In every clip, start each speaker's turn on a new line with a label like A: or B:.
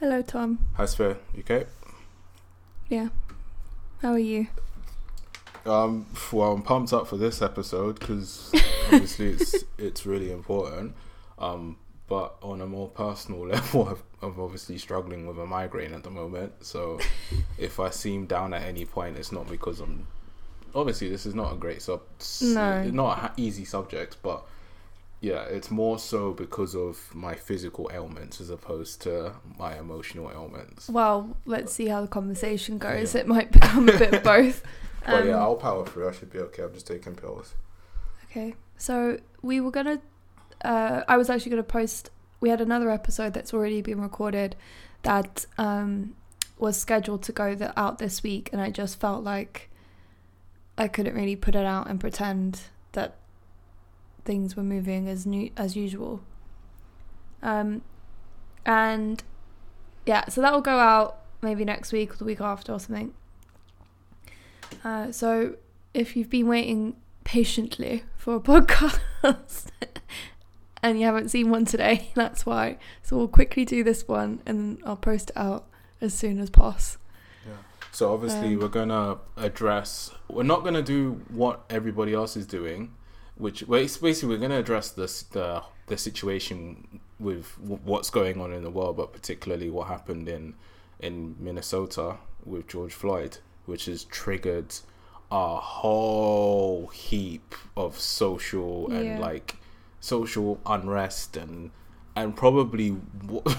A: Hello, Tom.
B: Hi, Sphere. You okay?
A: Yeah. How are you?
B: Um, well, I'm pumped up for this episode because obviously it's it's really important. Um, but on a more personal level, I've, I'm obviously struggling with a migraine at the moment. So if I seem down at any point, it's not because I'm. Obviously, this is not a great sub.
A: No.
B: Not an easy subject, but yeah, it's more so because of my physical ailments as opposed to my emotional ailments.
A: Well, let's see how the conversation goes.
B: Yeah.
A: It might become a bit of both.
B: But yeah,
A: Um,
B: I'll power through. I should be okay. I'm just taking pills.
A: Okay. So we were gonna. Uh, I was actually gonna post. We had another episode that's already been recorded, that um, was scheduled to go the, out this week, and I just felt like I couldn't really put it out and pretend that things were moving as new as usual. Um, and yeah, so that will go out maybe next week or the week after or something. Uh, so if you've been waiting patiently for a podcast and you haven't seen one today, that's why. So we'll quickly do this one and I'll post it out as soon as possible.
B: So obviously
A: Um,
B: we're gonna address. We're not gonna do what everybody else is doing, which basically we're gonna address this the the situation with w- what's going on in the world, but particularly what happened in in Minnesota with George Floyd, which has triggered a whole heap of social and like social unrest and and probably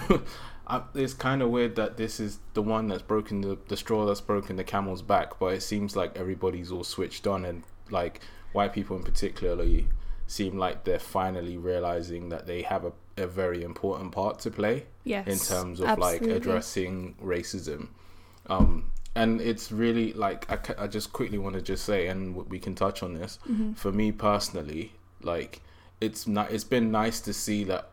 B: it's kind of weird that this is the one that's broken the, the straw that's broken the camel's back but it seems like everybody's all switched on and like white people in particularly seem like they're finally realizing that they have a, a very important part to play
A: Yes.
B: in terms of
A: absolutely.
B: like addressing racism um and it's really like I, I just quickly want to just say and we can touch on this
A: Mhm.
B: for me personally like it's not it's been nice to see that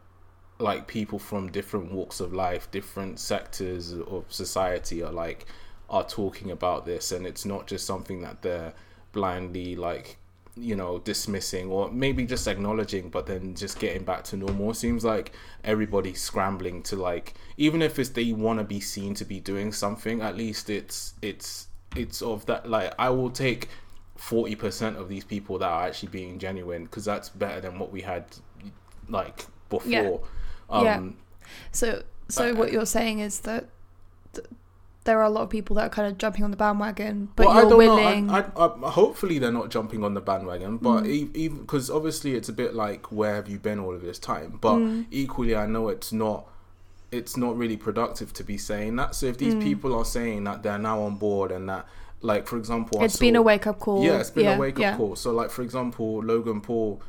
B: like people from different walks of life different sectors of society are like are talking about this and it's not just something that they're blindly like you know dismissing or maybe just acknowledging but then just getting back to normal seems like everybody's scrambling to like even if it's they want to be seen to be doing something at least it's it's it's of that like i will take 40% of these people that are actually being genuine because that's better than what we had like before
A: Yeah.
B: um
A: Yeah. So, so
B: Uh,
A: what you're saying is that th- there are a lot of people that are kind of jumping on the bandwagon, but
B: well,
A: you're willing.
B: I, I, I, hopefully, they're not jumping on the bandwagon, but
A: Mm.
B: even because obviously it's a bit like where have you been all of this time? But
A: Mm.
B: equally, I know it's not. It's not really productive to be saying that. So if these
A: Mm.
B: people are saying that they're now on board and that, like for example,
A: it's been a wake up call.
B: Yeah, it's been
A: yeah,
B: a wake up
A: yeah.
B: call. So, like for example, Logan Paul,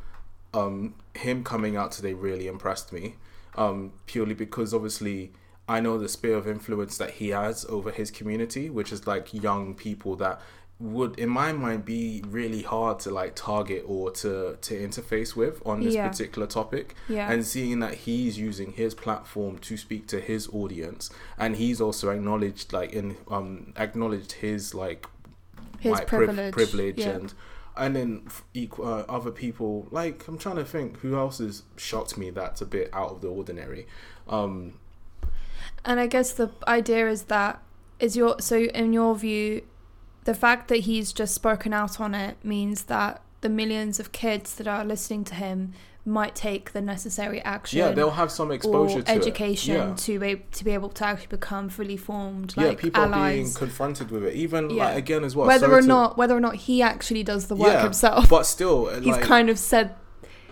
B: um, him coming out today really impressed me, um, purely because obviously I know the sphere of influence that he has over his community, which is like young people that would, in my mind, be really hard to like target or to to interface with on this
A: Yeah.
B: particular topic
A: Yeah.
B: and seeing that he's using his platform to speak to his audience and he's also acknowledged like in um acknowledged his like
A: His privilege,
B: privilege
A: yeah.
B: and and then equal, uh, other people like i'm trying to think who else has shocked me that's a bit out of the ordinary um
A: And I guess the idea is that is your so in your view, the fact that he's just spoken out on it means that the millions of kids that are listening to him might take the necessary action.
B: yeah they'll have some exposure
A: or
B: to
A: education
B: it. yeah.
A: to be to be able to actually become fully formed
B: yeah
A: like
B: people are being confronted with it even
A: Yeah.
B: like again as well
A: whether or
B: to-
A: not whether or not he actually does the work
B: Yeah,
A: himself,
B: but still
A: he's
B: like,
A: kind of said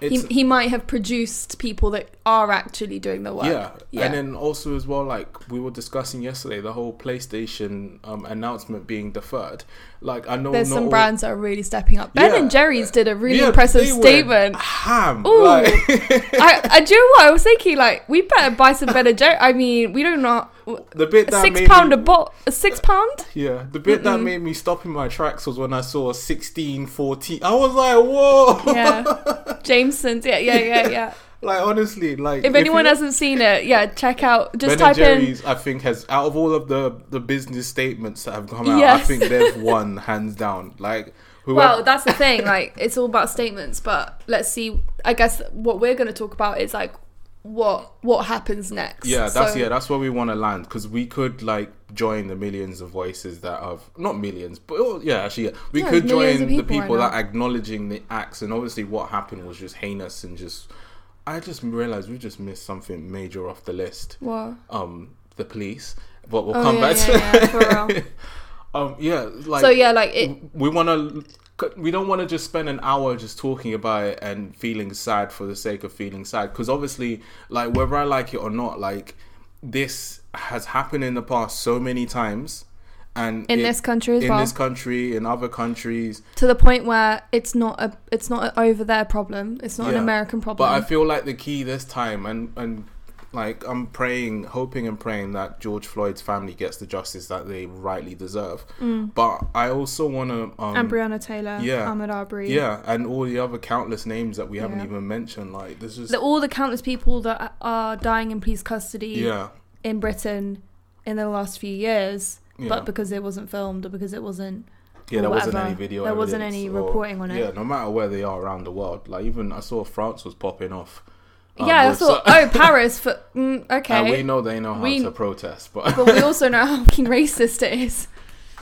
A: he, he might have produced people that are actually doing the work.
B: Yeah.
A: Yeah.
B: and then also as well, like we were discussing yesterday, the whole PlayStation um, announcement being deferred. Like I know
A: There's some
B: all-
A: brands that are really stepping up. Ben
B: Yeah.
A: and Jerry's did a really
B: Yeah,
A: impressive statement.
B: Ham.
A: Ooh.
B: Like,
A: I, I do you know what I was thinking? Like, we better buy some Ben and Jerry. I mean, we don't know
B: the bit that
A: six
B: made
A: pound
B: me,
A: a bot, a six pound.
B: Yeah, the bit that
A: Mm-mm.
B: made me stop in my tracks was when I saw 16, 14. I was like, whoa.
A: Yeah, Jameson's. Yeah, yeah, yeah, yeah.
B: Like honestly, like
A: If anyone hasn't seen it, yeah, check out. Just
B: Ben and
A: type in.
B: Jerry's, I think has out of all of the the business statements that have come out, I think they've won hands down. Like whoever,
A: Well, that's the thing. Like, it's all about statements. But let's see. I guess what we're going to talk about is like what what happens next.
B: Yeah, that's
A: So-
B: yeah, that's where we want to land because we could like join the millions of voices that have not millions, but oh, yeah, actually, yeah. we
A: Yeah,
B: could join
A: of
B: the
A: people right
B: that
A: now.
B: acknowledging the acts, and obviously what happened was just heinous and just. I just realized we just missed something major off the list.
A: What?
B: Um, the police, but we'll
A: Oh,
B: come
A: yeah,
B: back to
A: yeah, yeah, for real.
B: um, yeah, like
A: so yeah, like it.
B: we want to we don't want to just spend an hour just talking about it and feeling sad for the sake of feeling sad because obviously like whether i like it or not like this has happened in the past so many times and
A: In
B: it-
A: this country as
B: in
A: well,
B: this country in other countries
A: to the point where it's not a it's not an over there problem. It's not an american problem but
B: i feel like the key this time and and like i'm praying hoping and praying that george floyd's family gets the justice that they rightly deserve
A: Mm.
B: but i also want to um
A: and Breonna Taylor,
B: yeah.
A: Ahmaud Arbery,
B: Yeah, and all the other countless names that we haven't
A: Yeah.
B: even mentioned. Like this is
A: the, all the countless people that are dying in police custody
B: yeah,
A: in Britain in the last few years,
B: yeah.
A: but because it wasn't filmed or because it wasn't
B: yeah, there wasn't
A: whatever.
B: any video.
A: There wasn't any
B: or-
A: reporting on it.
B: Yeah, no matter where they are around the world. Like even I saw France was popping off. um,
A: yeah, I thought,
B: so-
A: oh, Paris for mm, okay,
B: And we know they know how
A: We-
B: to protest, but
A: but we also know how fucking racist it is.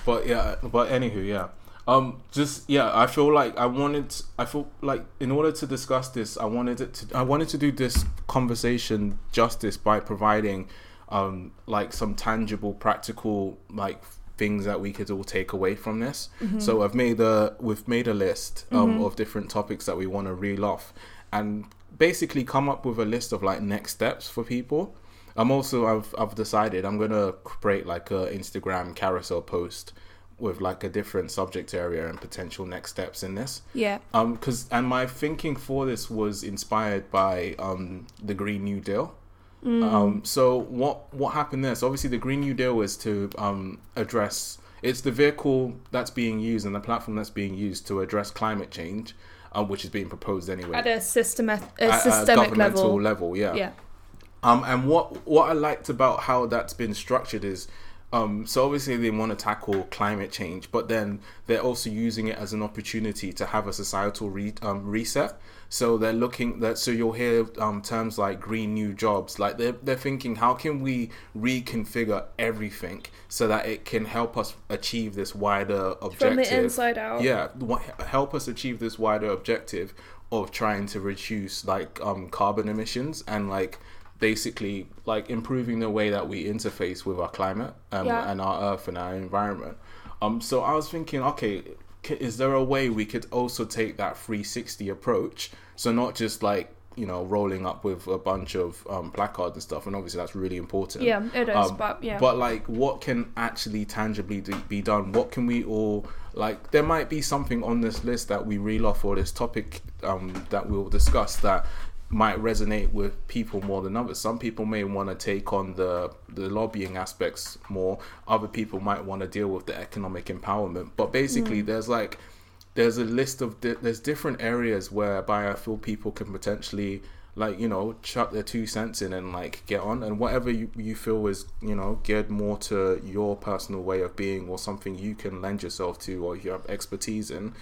B: but yeah, but anywho, yeah. Um, just yeah, I feel like I wanted. I feel like in order to discuss this, I wanted it to. I wanted to do this conversation justice by providing, um, like some tangible, practical, like things that we could all take away from this.
A: Mm-hmm.
B: So I've made a we've made a list um, of different topics that we want to reel off, and basically come up with a list of like next steps for people. I'm also I've I've decided I'm gonna create like a Instagram carousel post with like a different subject area and potential next steps in this.
A: Yeah,
B: Um, cause and my thinking for this was inspired by um the Green New Deal. Um, so what what happened there? So obviously the Green New Deal is to um address it's the vehicle that's being used and the platform that's being used to address climate change, um, which is being proposed anyway
A: at a systemic, a
B: At a governmental
A: level.
B: level. Yeah.
A: Yeah,
B: Um, and what what I liked about how that's been structured is, um, so obviously they want to tackle climate change, but then they're also using it as an opportunity to have a societal re- um, reset. So they're looking that so you'll hear um, terms like green new jobs. Like they're they're thinking how can we reconfigure everything so that it can help us achieve this wider objective
A: from the inside out.
B: yeah help us achieve this wider objective of trying to reduce like um carbon emissions and like basically like improving the way that we interface with our climate um,
A: Yeah.
B: and our earth and our environment um so i was thinking okay is there a way we could also take that 360 approach so not just like you know rolling up with a bunch of um, placards and stuff and obviously that's really important
A: Yeah, it is,
B: Um,
A: but yeah,
B: but like, what can actually tangibly do, be done? What can we all like? There might be something on this list that we reel off or this topic um, that we'll discuss that might resonate with people more than others. Some people may want to take on the the lobbying aspects more. Other people might want to deal with the economic empowerment. But basically, mm. there's like there's a list of di- there's different areas whereby I feel people can potentially like you know chuck their two cents in and like get on and whatever you, you feel is you know geared more to your personal way of being or something you can lend yourself to or you have expertise in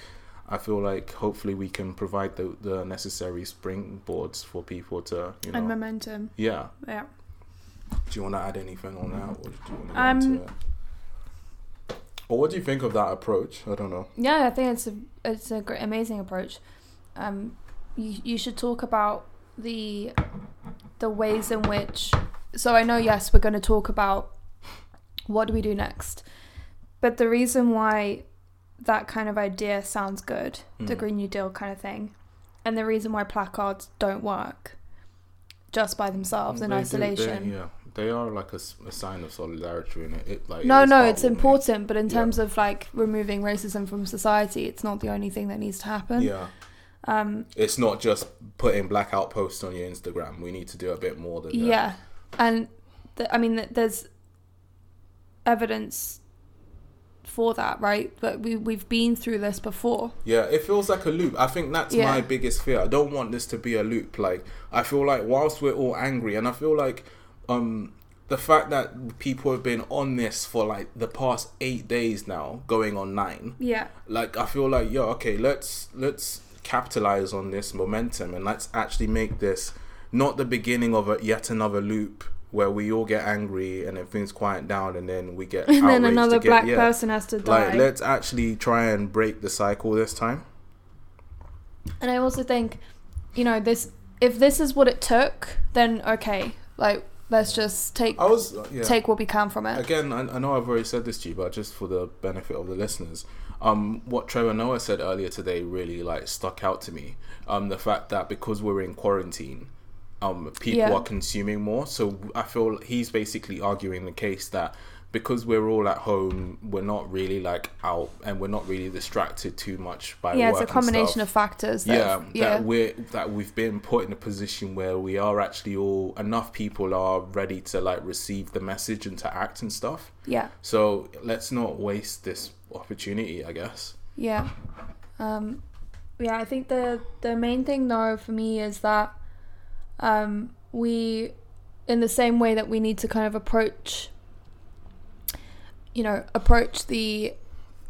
B: I feel like hopefully we can provide the, the necessary springboards for people to you know
A: and momentum.
B: yeah
A: Yeah.
B: do you want to add anything on that or do you want to
A: Um,
B: into it or what do you think of that approach I don't know
A: Yeah, I think it's a it's a great, amazing approach. Um, you you should talk about the the ways in which. So I know, yes, we're going to talk about what do we do next, but the reason why that kind of idea sounds good, the
B: Mm.
A: Green New Deal kind of thing, and the reason why placards don't work just by themselves in
B: They do-
A: isolation.
B: they, yeah, they are like a sign of solidarity, and it, it like
A: No,
B: it's
A: no, it's important, but in
B: Yeah.
A: terms of like removing racism from society, it's not the only thing that needs to happen.
B: Yeah,
A: Um,
B: it's not just putting blackout posts on your Instagram. We need to do a bit more than that.
A: yeah, and I mean, th- there's evidence for that, right? But we we've been through this before.
B: Yeah, it feels like a loop. I think that's
A: Yeah.
B: my biggest fear. I don't want this to be a loop. Like I feel like whilst we're all angry, and I feel like um the fact that people have been on this for like the past eight days now, going on nine.
A: Yeah,
B: like I feel like yo, okay, let's let's capitalize on this momentum and let's actually make this not the beginning of a yet another loop where we all get angry and then things quiet down and then we get
A: and then another black
B: Yeah.
A: person has to die.
B: Like, let's actually try and break the cycle this time.
A: And I also think, you know, this if this is what it took, then okay, like let's just take
B: I was yeah.
A: take what we can from it.
B: Again, I, I know I've already said this to you, but just for the benefit of the listeners, um, what Trevor Noah said earlier today really like stuck out to me. Um, the fact that because we're in quarantine, um, people
A: Yeah.
B: are consuming more. So I feel he's basically arguing the case that because we're all at home, we're not really like out and we're not really distracted too much by
A: yeah, it's a combination of factors. That
B: yeah,
A: have- yeah,
B: that we're that we've been put in a position where we are actually all enough people are ready to like receive the message and to act and stuff.
A: yeah,
B: So let's not waste this opportunity, I guess.
A: yeah. Um, yeah, I think the the main thing though for me is that um, we, in the same way that we need to kind of approach, you know, approach the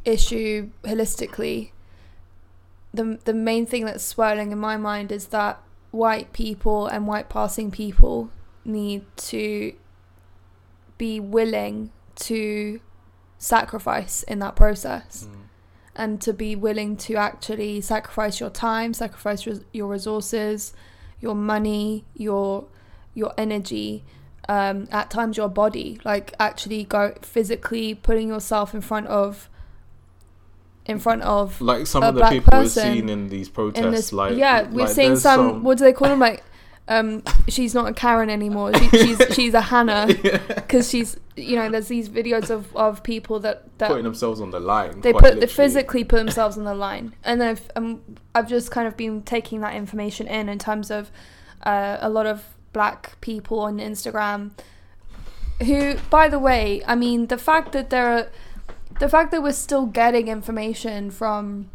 A: issue holistically. The the main thing that's swirling in my mind is that white people and white passing people need to be willing to sacrifice in that process and to be willing to actually sacrifice your time, sacrifice res- your resources, your money, your your energy, um, at times your body, like actually go physically putting yourself in front of in front of
B: Like some of the people
A: person
B: seeing in these protests,
A: in this
B: like
A: yeah we're
B: like
A: seeing
B: there's
A: some, what do they call them like um she's not a Karen anymore. She, she's she's a Hannah. Because she's you know there's these videos of of people that that
B: putting themselves on the line.
A: they put they physically put themselves on the line. And I've um, I've just kind of been taking that information in in terms of uh, a lot of black people on Instagram who by the way I mean the fact that there are the fact that we're still getting information from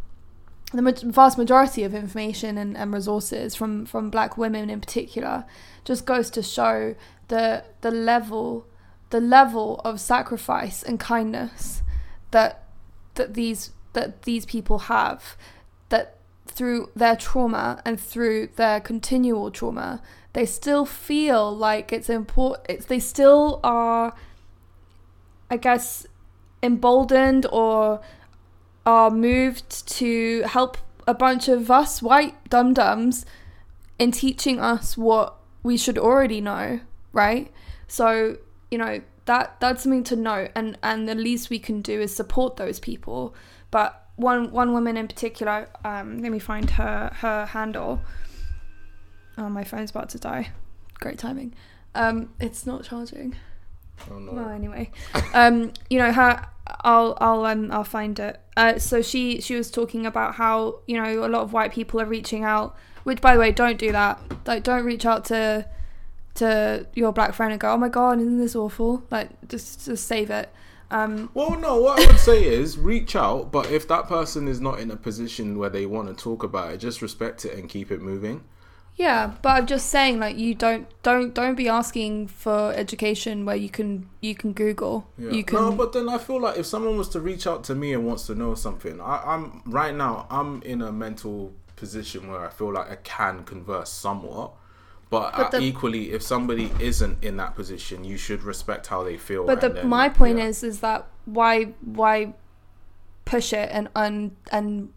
A: the vast majority of information and, and resources from from black women in particular just goes to show the the level the level of sacrifice and kindness that that these that these people have that through their trauma and through their continual trauma they still feel like it's important it's they still are i guess emboldened or are moved to help a bunch of us white dum dums in teaching us what we should already know, right? So, you know, that that's something to note and and the least we can do is support those people. But one one woman in particular, um, let me find her her handle. Oh, my phone's about to die. Great timing. Um, it's not charging.
B: Oh, no.
A: Well, anyway, um, you know her. I'll I'll um I'll find it. Uh, so she she was talking about how you know a lot of white people are reaching out. Which, by the way, don't do that. Like, don't reach out to to your black friend and go, "Oh my god, isn't this awful?" Like, just just save it. Um,
B: Well, no. What I would say is reach out, but if that person is not in a position where they want to talk about it, just respect it and keep it moving.
A: Yeah, but I'm just saying, like, you don't don't don't be asking for education where you can you can Google.
B: Yeah.
A: You can.
B: No, but then I feel like if someone was to reach out to me and wants to know something, I, I'm right now. I'm in a mental position where I feel like I can converse somewhat. But,
A: But
B: uh,
A: the-
B: equally, if somebody isn't in that position, you should respect how they feel.
A: But the
B: then-
A: my point
B: yeah.
A: is is that why why push it and and and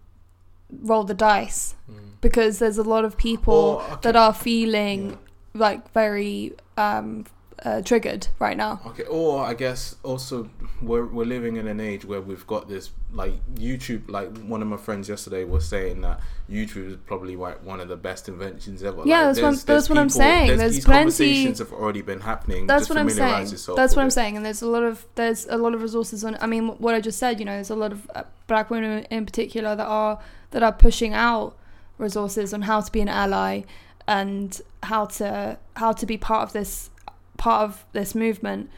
A: roll the dice because there's a lot of people
B: Or, okay.
A: that are feeling like very um uh, triggered right now.
B: Okay, or I guess also we're we're living in an age where we've got this like YouTube. Like one of my friends yesterday was saying that YouTube is probably like one of the best inventions ever.
A: Yeah,
B: Like,
A: that's what-
B: there's-
A: that's what I'm saying.
B: There's,
A: There's
B: these
A: plenty-
B: conversations have already been happening.
A: That's what I'm saying. That's what I'm
B: it.
A: saying. And there's a lot of there's a lot of resources on. I mean, what I just said. You know, there's a lot of uh, black women in particular that are that are pushing out resources on how to be an ally and how to how to be part of this part of this movement.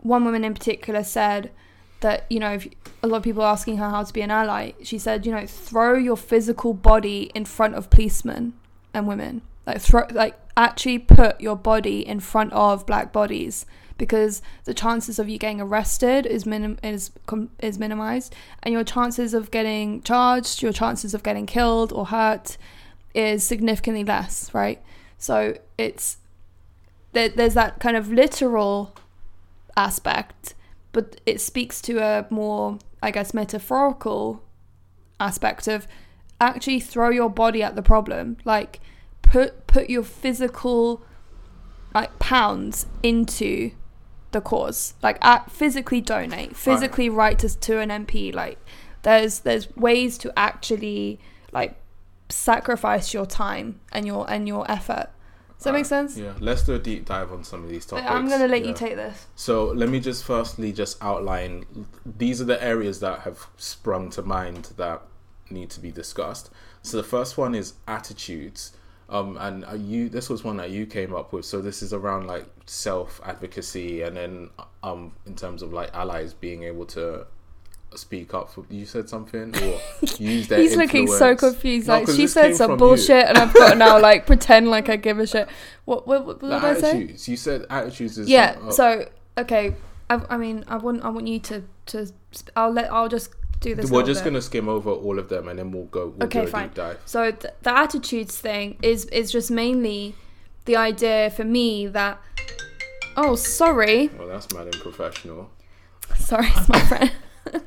A: One woman in particular said that you know a lot of people are asking her how to be an ally. She said, you know, throw your physical body in front of policemen and women. Like throw like actually put your body in front of black bodies because the chances of you getting arrested is minim- is com- is minimized and your chances of getting charged, your chances of getting killed or hurt is significantly less, right? So it's there, there's that kind of literal aspect, but it speaks to a more, I guess, metaphorical aspect of actually throw your body at the problem. Like put put your physical like pounds into the cause. Like act, physically donate, physically write to, to an MP. Like there's there's ways to actually like sacrifice your time and your and your effort. Does that make sense?
B: Yeah, let's do a deep dive on some of these topics.
A: I'm gonna let you take this.
B: So let me just firstly just outline. These are the areas that have sprung to mind that need to be discussed. So the first one is attitudes. Um, and uh, you, this was one that you came up with. So this is around like self advocacy, and then um, in terms of like allies being able to speak up. For, you said something or use.
A: He's looking so confused.
B: No,
A: Like she said some bullshit, and I've got to now like pretend like I give a shit. What what, what,
B: You.
A: did
B: The
A: I say?
B: You said attitudes is
A: Yeah.
B: oh,
A: So okay, I, I mean, I want I want you to to. I'll let I'll just do this.
B: we're just
A: bit.
B: gonna skim over all of them and then we'll go. We'll
A: Okay,
B: do a
A: fine.
B: deep dive.
A: So th- the attitudes thing is is just mainly the idea for me that. Oh, sorry,
B: Well, that's mad and professional
A: sorry, it's my friend.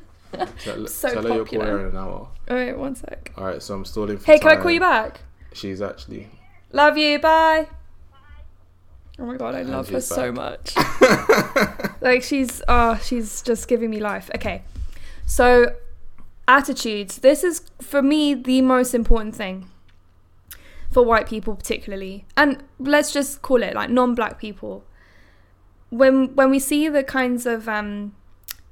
B: Tell,
A: So
B: tell her you'll call her in an hour.
A: All right, one sec.
B: All right, so I'm stalling for
A: Hey, can I call you back?
B: She's actually.
A: Love you. Bye. Oh my god, I
B: And
A: love her
B: she's
A: so much. like she's oh, she's just giving me life. Okay. So attitudes. This is for me the most important thing. For white people particularly. And let's just call it like non-black people. When when we see the kinds of um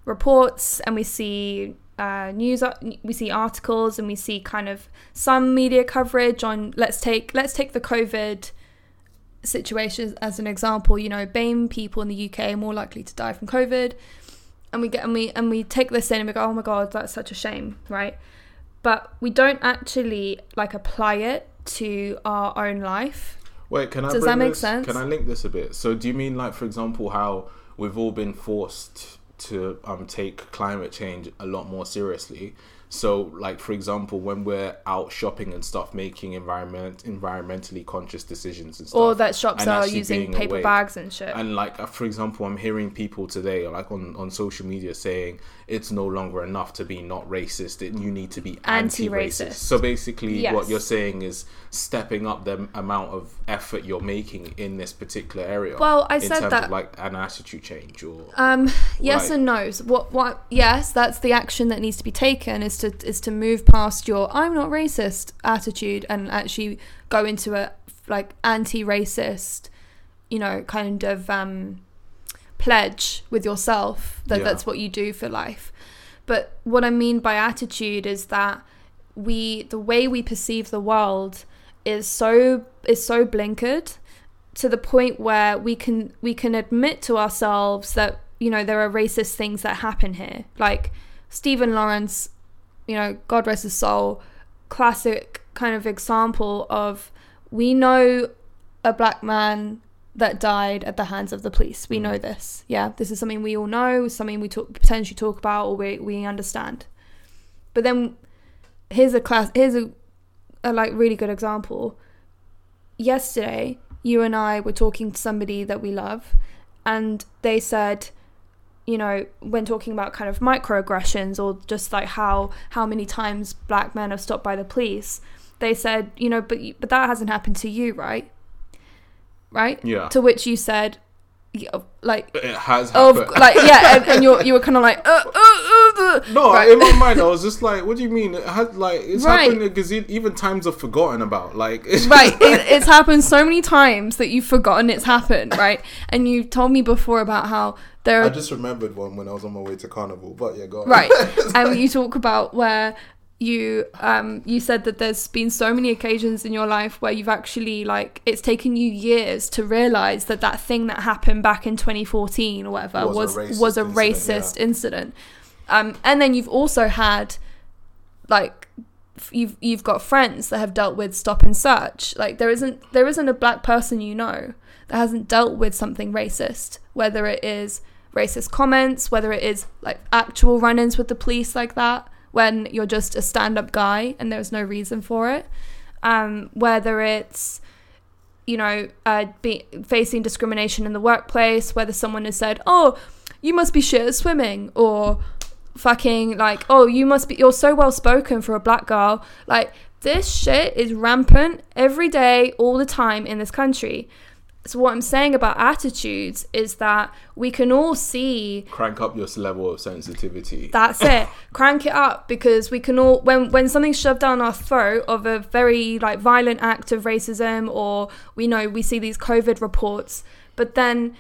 A: reports and we see uh, news we see articles and we see kind of some media coverage on let's take let's take the covid situation as an example you know BAME people in the UK are more likely to die from covid and we get and we and we take this in and we go oh my god that's such a shame right but we don't actually like apply it to our own life
B: Wait, can I?
A: Does that make
B: this-
A: sense?
B: Can I link this a bit? So, do you mean like, for example, how we've all been forced to um take climate change a lot more seriously? So, like for example, when we're out shopping and stuff, making environment environmentally conscious decisions and stuff,
A: or that shops are using paper bags and shit
B: And like uh, for example, I'm hearing people today, like on, on social media, saying it's no longer enough to be not racist. It, you need to be
A: Anti-racist.
B: anti-racist. So basically,
A: Yes.
B: what you're saying is stepping up the amount of effort you're making in this particular area.
A: Well, I
B: in
A: said
B: terms
A: that-
B: of like an attitude change or
A: Um, yes
B: Right.
A: and no. What? What? Yes, that's the action that needs to be taken. Is to is to move past your "I'm not racist" attitude and actually go into a like anti-racist, you know, kind of um, pledge with yourself that
B: Yeah.
A: that's what you do for life. But what I mean by attitude is that we the way we perceive the world is so is so blinkered to the point where we can we can admit to ourselves that you know there are racist things that happen here like Stephen Lawrence you know god rest his soul classic kind of example of we know a black man that died at the hands of the police. We mm. know this. Yeah this is something we all know something we talk potentially talk about or we, we understand. But then here's a class here's a, a like really good example. Yesterday you and I were talking to somebody that we love, and they said, you know, when talking about kind of microaggressions or just like how how many times black men have stopped by the police, they said, you know, but but that hasn't happened to you, right? Right?
B: yeah,
A: To which you said, yeah, like.
B: it has
A: Of like yeah, and, and you you were kind of like uh, uh, uh, uh.
B: no,
A: Right.
B: in my mind, I was just like, "What do you mean? It had like it's
A: Right.
B: happened because even times are forgotten about. Like, it's
A: right it, it's happened so many times that you've forgotten it's happened right and you told me before about how there
B: I just remembered one when I was on my way to carnival. But yeah, go on.
A: right and you talk about where you um you said that there's been so many occasions in your life where you've actually like it's taken you years to realize that that thing that happened back in 2014 or whatever
B: Was a
A: was
B: racist
A: was a
B: incident,
A: racist incident. Um and then you've also had like you've you've got friends that have dealt with stop and search. Like there isn't there isn't a black person you know that hasn't dealt with something racist whether it is racist comments whether it is like actual run-ins with the police like that when you're just a stand-up guy and there's no reason for it um whether it's you know, uh, be facing discrimination in the workplace, whether someone has said, "Oh, you must be shit at swimming," or fucking like, "Oh, you must be you're so well spoken for a black girl." Like this shit is rampant every day, all the time in this country. So what I'm saying about attitudes is that we can all see
B: Crank up your level of sensitivity.
A: that's it. Crank it up because we can all when when something's shoved down our throat of a very like violent act of racism or we know we see these COVID reports, but then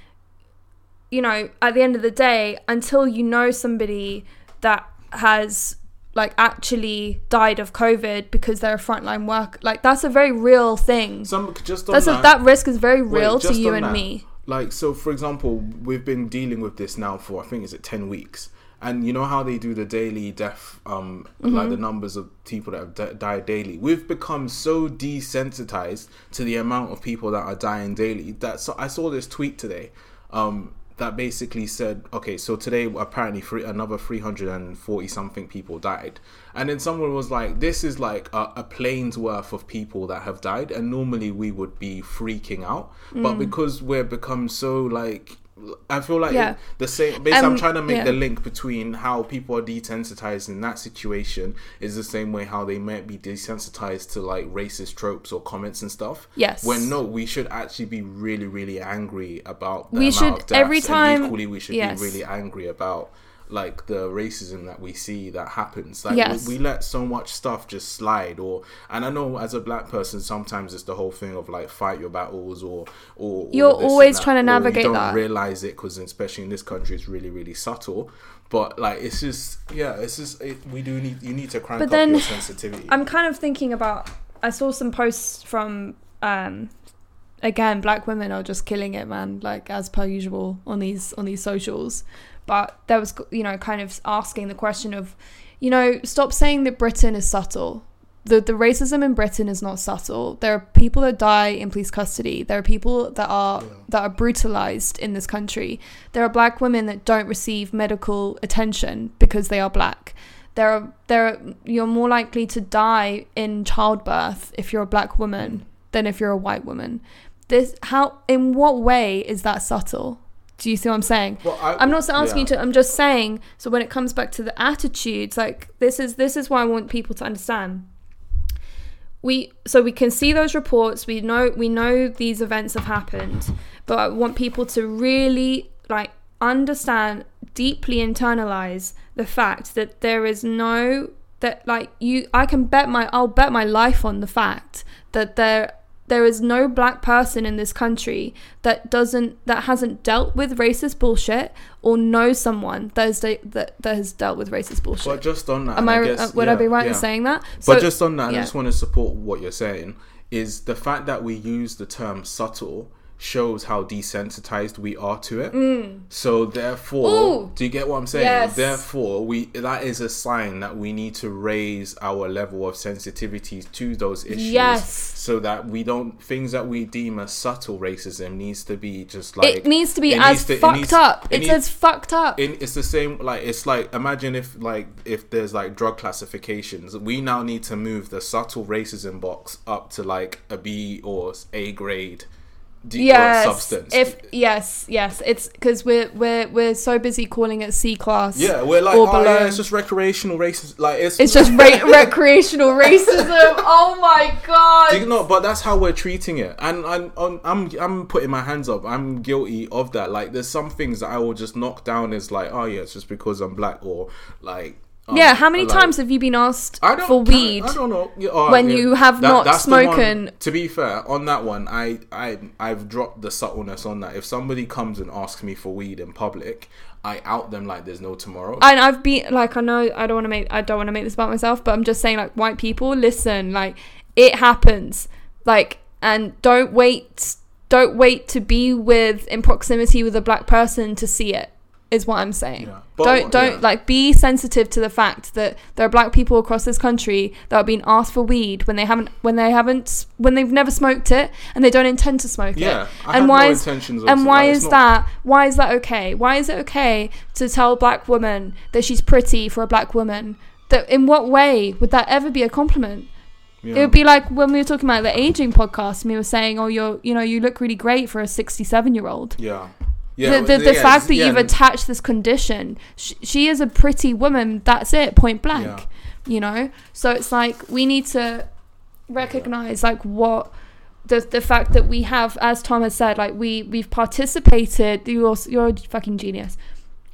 A: you know, at the end of the day, until you know somebody that has like actually died of COVID because they're a frontline worker. like that's a very real thing.
B: Some just on
A: That's a,
B: that,
A: that risk is very
B: Wait,
A: real to you and
B: that,
A: me.
B: Like, so for example, we've been dealing with this now for I think is it ten weeks, and you know how they do the daily death, um,
A: Mm-hmm.
B: like the numbers of people that have di- died daily. We've become so desensitized to the amount of people that are dying daily. That so I saw this tweet today. Um, that basically said, okay, so today apparently three, another 340 something people died. And then someone was like, this is like a, a plane's worth of people that have died. And normally we would be freaking out.
A: Mm.
B: But because we're become so like, I feel like
A: Yeah.
B: the same. Basically, I'm
A: Um,
B: trying to make
A: yeah.
B: the link between how people are desensitized in that situation is the same way how they might be desensitized to like racist tropes or comments and stuff.
A: Yes.
B: When no, we should actually be really, really angry about. The
A: We
B: amount
A: should- every
B: and
A: time-
B: equally, we should
A: yes.
B: be really angry about like the racism that we see that happens. Like
A: Yes.
B: we, we let so much stuff just slide, or and I know as a black person, sometimes it's the whole thing of like fight your battles, or or
A: You're
B: all of this and
A: always trying to
B: or you
A: navigate
B: don't
A: that.
B: realize it because especially in this country, it's really, really subtle. But like it's just yeah, it's just it, we do need you need to crank
A: But
B: up
A: then
B: your sensitivity.
A: I'm kind of thinking about. I saw some posts from, um, again, black women are just killing it, man. Like as per usual on these on these socials. But there was, you know, kind of asking the question of, you know, stop saying that Britain is subtle. The the racism in Britain is not subtle. There are people that die in police custody. There are people that are that are brutalized in this country. There are black women that don't receive medical attention because they are black there are there are, you're more likely to die in childbirth if you're a black woman than if you're a white woman. This how in what way is that subtle? Do you see what I'm saying?
B: Well, I,
A: I'm not asking you to. I'm just saying. So when it comes back to the attitudes, like this is this is why I want people to understand. We so we can see those reports. We know we know these events have happened, but I want people to really like understand, deeply internalize the fact that there is no that like you. I can bet my I'll bet my life on the fact that there there is no black person in this country that doesn't that hasn't dealt with racist bullshit or knows someone that has de- that, that has dealt with racist bullshit.
B: But just on that,
A: Am I,
B: guess,
A: uh, would I be right in saying that?
B: But just on that,
A: yeah.
B: I just want to support what you're saying. Is the fact that we use the term subtle shows how desensitized we are to it. So therefore,
A: Mm. Ooh.
B: do you get what I'm saying?
A: Yes.
B: Therefore, we that is a sign that we need to raise our level of sensitivity to those issues.
A: Yes.
B: So that we don't things that we deem as subtle racism needs to be just like
A: it needs to be as
B: to- it
A: fucked
B: needs-
A: up.
B: it
A: It's
B: needs-
A: as fucked up.
B: in, it's the same like it's like imagine if like if there's like drug classifications we now need to move the subtle racism box up to like a b or a grade
A: yes.
B: substance
A: If yes, yes, it's because we're we're we're so busy calling it C class.
B: yeah we're like oh
A: below.
B: yeah it's just recreational racism like it's
A: It's just ra- recreational racism. Oh my god.
B: Do you know, but that's how we're treating it, and I'm, um, I'm I'm I'm putting my hands up. I'm guilty of that. Like, there's some things that I will just knock down as like, oh yeah, it's just because I'm black, or like, um,
A: yeah, how many
B: like-
A: times have you been asked for
B: I-
A: weed?
B: I, don't know. Yeah, alright,
A: when
B: yeah.
A: you have not
B: that's the to be fair, on that one, I I I've dropped the subtleness on that. If somebody comes and asks me for weed in public, I out them like there's no tomorrow.
A: and I've been like I know I don't want to make I don't want to make this about myself, but I'm just saying like white people listen, like it happens. Like and don't wait don't wait to be with in proximity with a black person to see it is what I'm saying.
B: Yeah. But-
A: don't don't
B: yeah.
A: like be sensitive to the fact that there are black people across this country that are being asked for weed when they haven't when they haven't when they've never smoked it and they don't intend to smoke
B: yeah,
A: it.
B: I
A: and
B: have
A: why
B: no
A: is
B: intentions of
A: and why is
B: not-
A: that why is that okay why is it okay to tell a black woman that she's pretty for a black woman that in what way would that ever be a compliment
B: Yeah.
A: It would be like when we were talking about the aging podcast, and we were saying, "Oh, you're, you know, you look really great for a 67 year old."
B: yeah. Yeah,
A: the the, the
B: yeah,
A: fact that
B: yeah,
A: you've attached this condition, sh- she is a pretty woman. That's it, point blank.
B: Yeah.
A: You know, so it's like we need to recognize like what the the fact that we have, as Tom has said, like we we've participated. You're you're a fucking genius.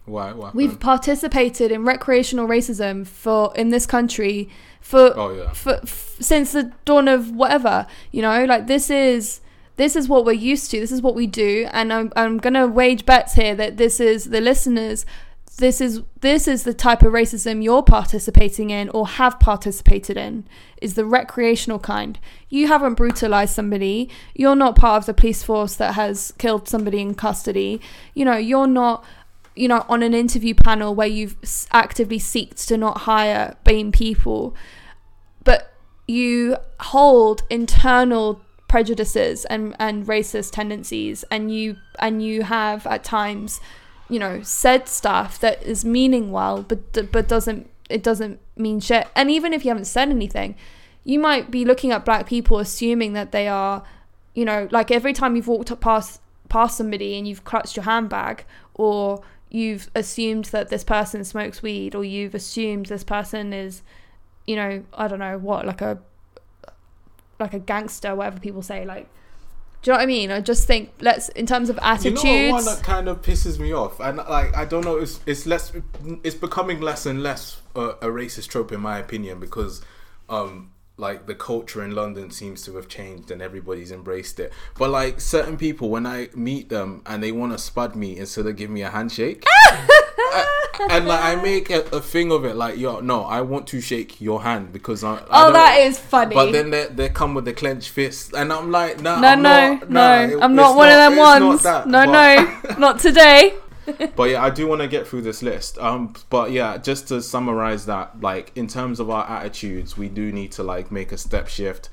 B: Why? Why?
A: We've participated in recreational racism for in this country for
B: Oh yeah.
A: for f- since the dawn of whatever you know like this is this is what we're used to this is what we do and i'm, I'm gonna wage bets here that this is the listeners this is this is the type of racism you're participating in or have participated in is the recreational kind. You haven't brutalized somebody. You're not part of the police force that has killed somebody in custody. You know you're not you know on an interview panel where you've actively seeked to not hire BAME people. But you hold internal prejudices and, and racist tendencies and you and you have at times you know said stuff that is meaning well but but doesn't it doesn't mean shit. And even if you haven't said anything you might be looking at black people assuming that they are you know like every time you've walked up past past somebody and you've clutched your handbag or you've assumed that this person smokes weed or you've assumed this person is you know, I don't know what, like a like a gangster, whatever people say. Like, do you know what I mean? I just think let's in terms of attitudes.
B: You know one that kind of pisses me off, and like I don't know, it's it's less, it's becoming less and less uh, a racist trope in my opinion because, um, like the culture in London seems to have changed and everybody's embraced it. But like certain people, when I meet them and they want to spud me instead of give me a handshake. I- and like I make a, a thing of it, like yo, no, I want to shake your hand because I. I
A: oh, that is funny.
B: But then they, they come with the clenched fist, and I'm like, nah,
A: no,
B: I'm
A: no,
B: not,
A: no,
B: nah, it-
A: I'm not one of them
B: not
A: ones.
B: that,
A: no,
B: but-
A: no, not today.
B: but yeah, I do want to get through this list. Um, but yeah, just to summarize that, like in terms of our attitudes, we do need to like make a step shift.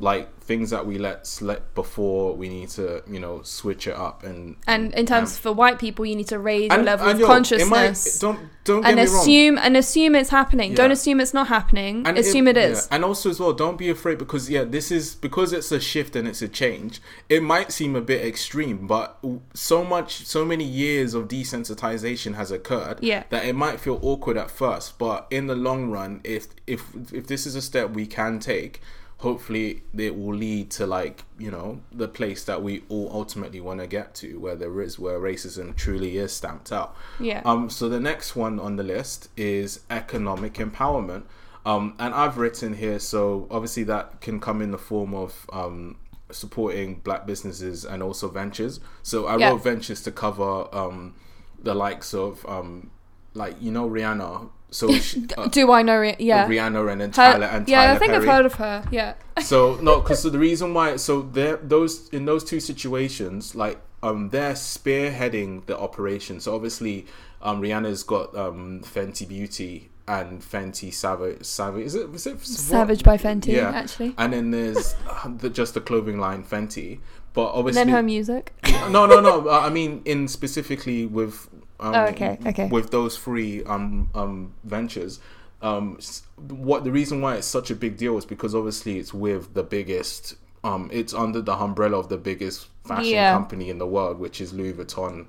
B: Like things that we let slip before, we need to you know switch it up and
A: And in terms for white people, you need to raise your level of
B: yo,
A: consciousness
B: might- don't don't get
A: and
B: me wrong.
A: assume and assume it's happening. Don't assume it's not happening.
B: And
A: assume it is.
B: yeah. And also as well, don't be afraid because yeah, this is because it's a shift and it's a change. It might seem a bit extreme, but so much, so many years of desensitization has occurred
A: Yeah.
B: that it might feel awkward at first, but in the long run, if if if this is a step we can take. Hopefully, it will lead to like you know the place that we all ultimately want to get to, where there is where racism truly is stamped out.
A: Yeah.
B: Um, so the next one on the list is economic empowerment. Um, and I've written here, so obviously that can come in the form of um, supporting black businesses and also ventures. So I
A: Yeah.
B: wrote ventures to cover um, the likes of, um, like, you know, Rihanna. So she, uh,
A: Do I know? Yeah.
B: Rihanna and then
A: Her-
B: Tyler and
A: yeah,
B: Tyler
A: I think I've heard of her. Yeah.
B: So no, because the reason why, so there, those in those two situations, like um, they're spearheading the operation. So obviously, um, Rihanna's got um Fenty Beauty and Fenty Savage. Savage is it? Is it
A: Savage by Fenty,
B: Yeah.
A: actually.
B: And then there's uh, the, just the clothing line Fenty, but
A: And
B: obviously
A: then her music.
B: no, no, no. I mean, in specifically with um,
A: Oh, okay, okay.
B: with those three um um ventures. Um, what the reason why it's such a big deal is because obviously it's with the biggest. Um, it's under the umbrella of the biggest fashion
A: Yeah.
B: company in the world, which is Louis Vuitton,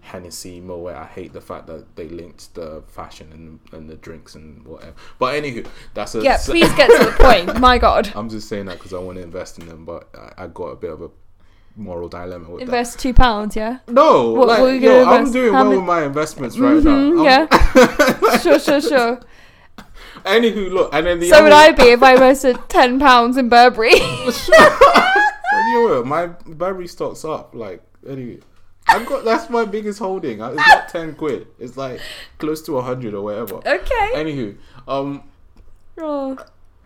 B: Hennessy, Moet. I hate the fact that they linked the fashion and and the drinks and whatever. But anywho, that's a.
A: Yeah, please get to the point. My God.
B: I'm just saying that because I want to invest in them, but I, I got a bit of a moral dilemma with that.
A: Invest two pounds, yeah?
B: No,
A: What-
B: like,
A: what
B: yo, I'm doing
A: How
B: well with my investments right
A: Mhm,
B: now. I'm-
A: yeah. sure, sure, sure.
B: Anywho, look, and then the
A: So
B: other,
A: would I be if I invested ten pounds in Burberry.
B: Well? My Burberry stocks up. Like, anyway, I've got that's my biggest holding. It's not ten quid. It's like close to a hundred or whatever.
A: okay.
B: Anywho, um,
A: Oh.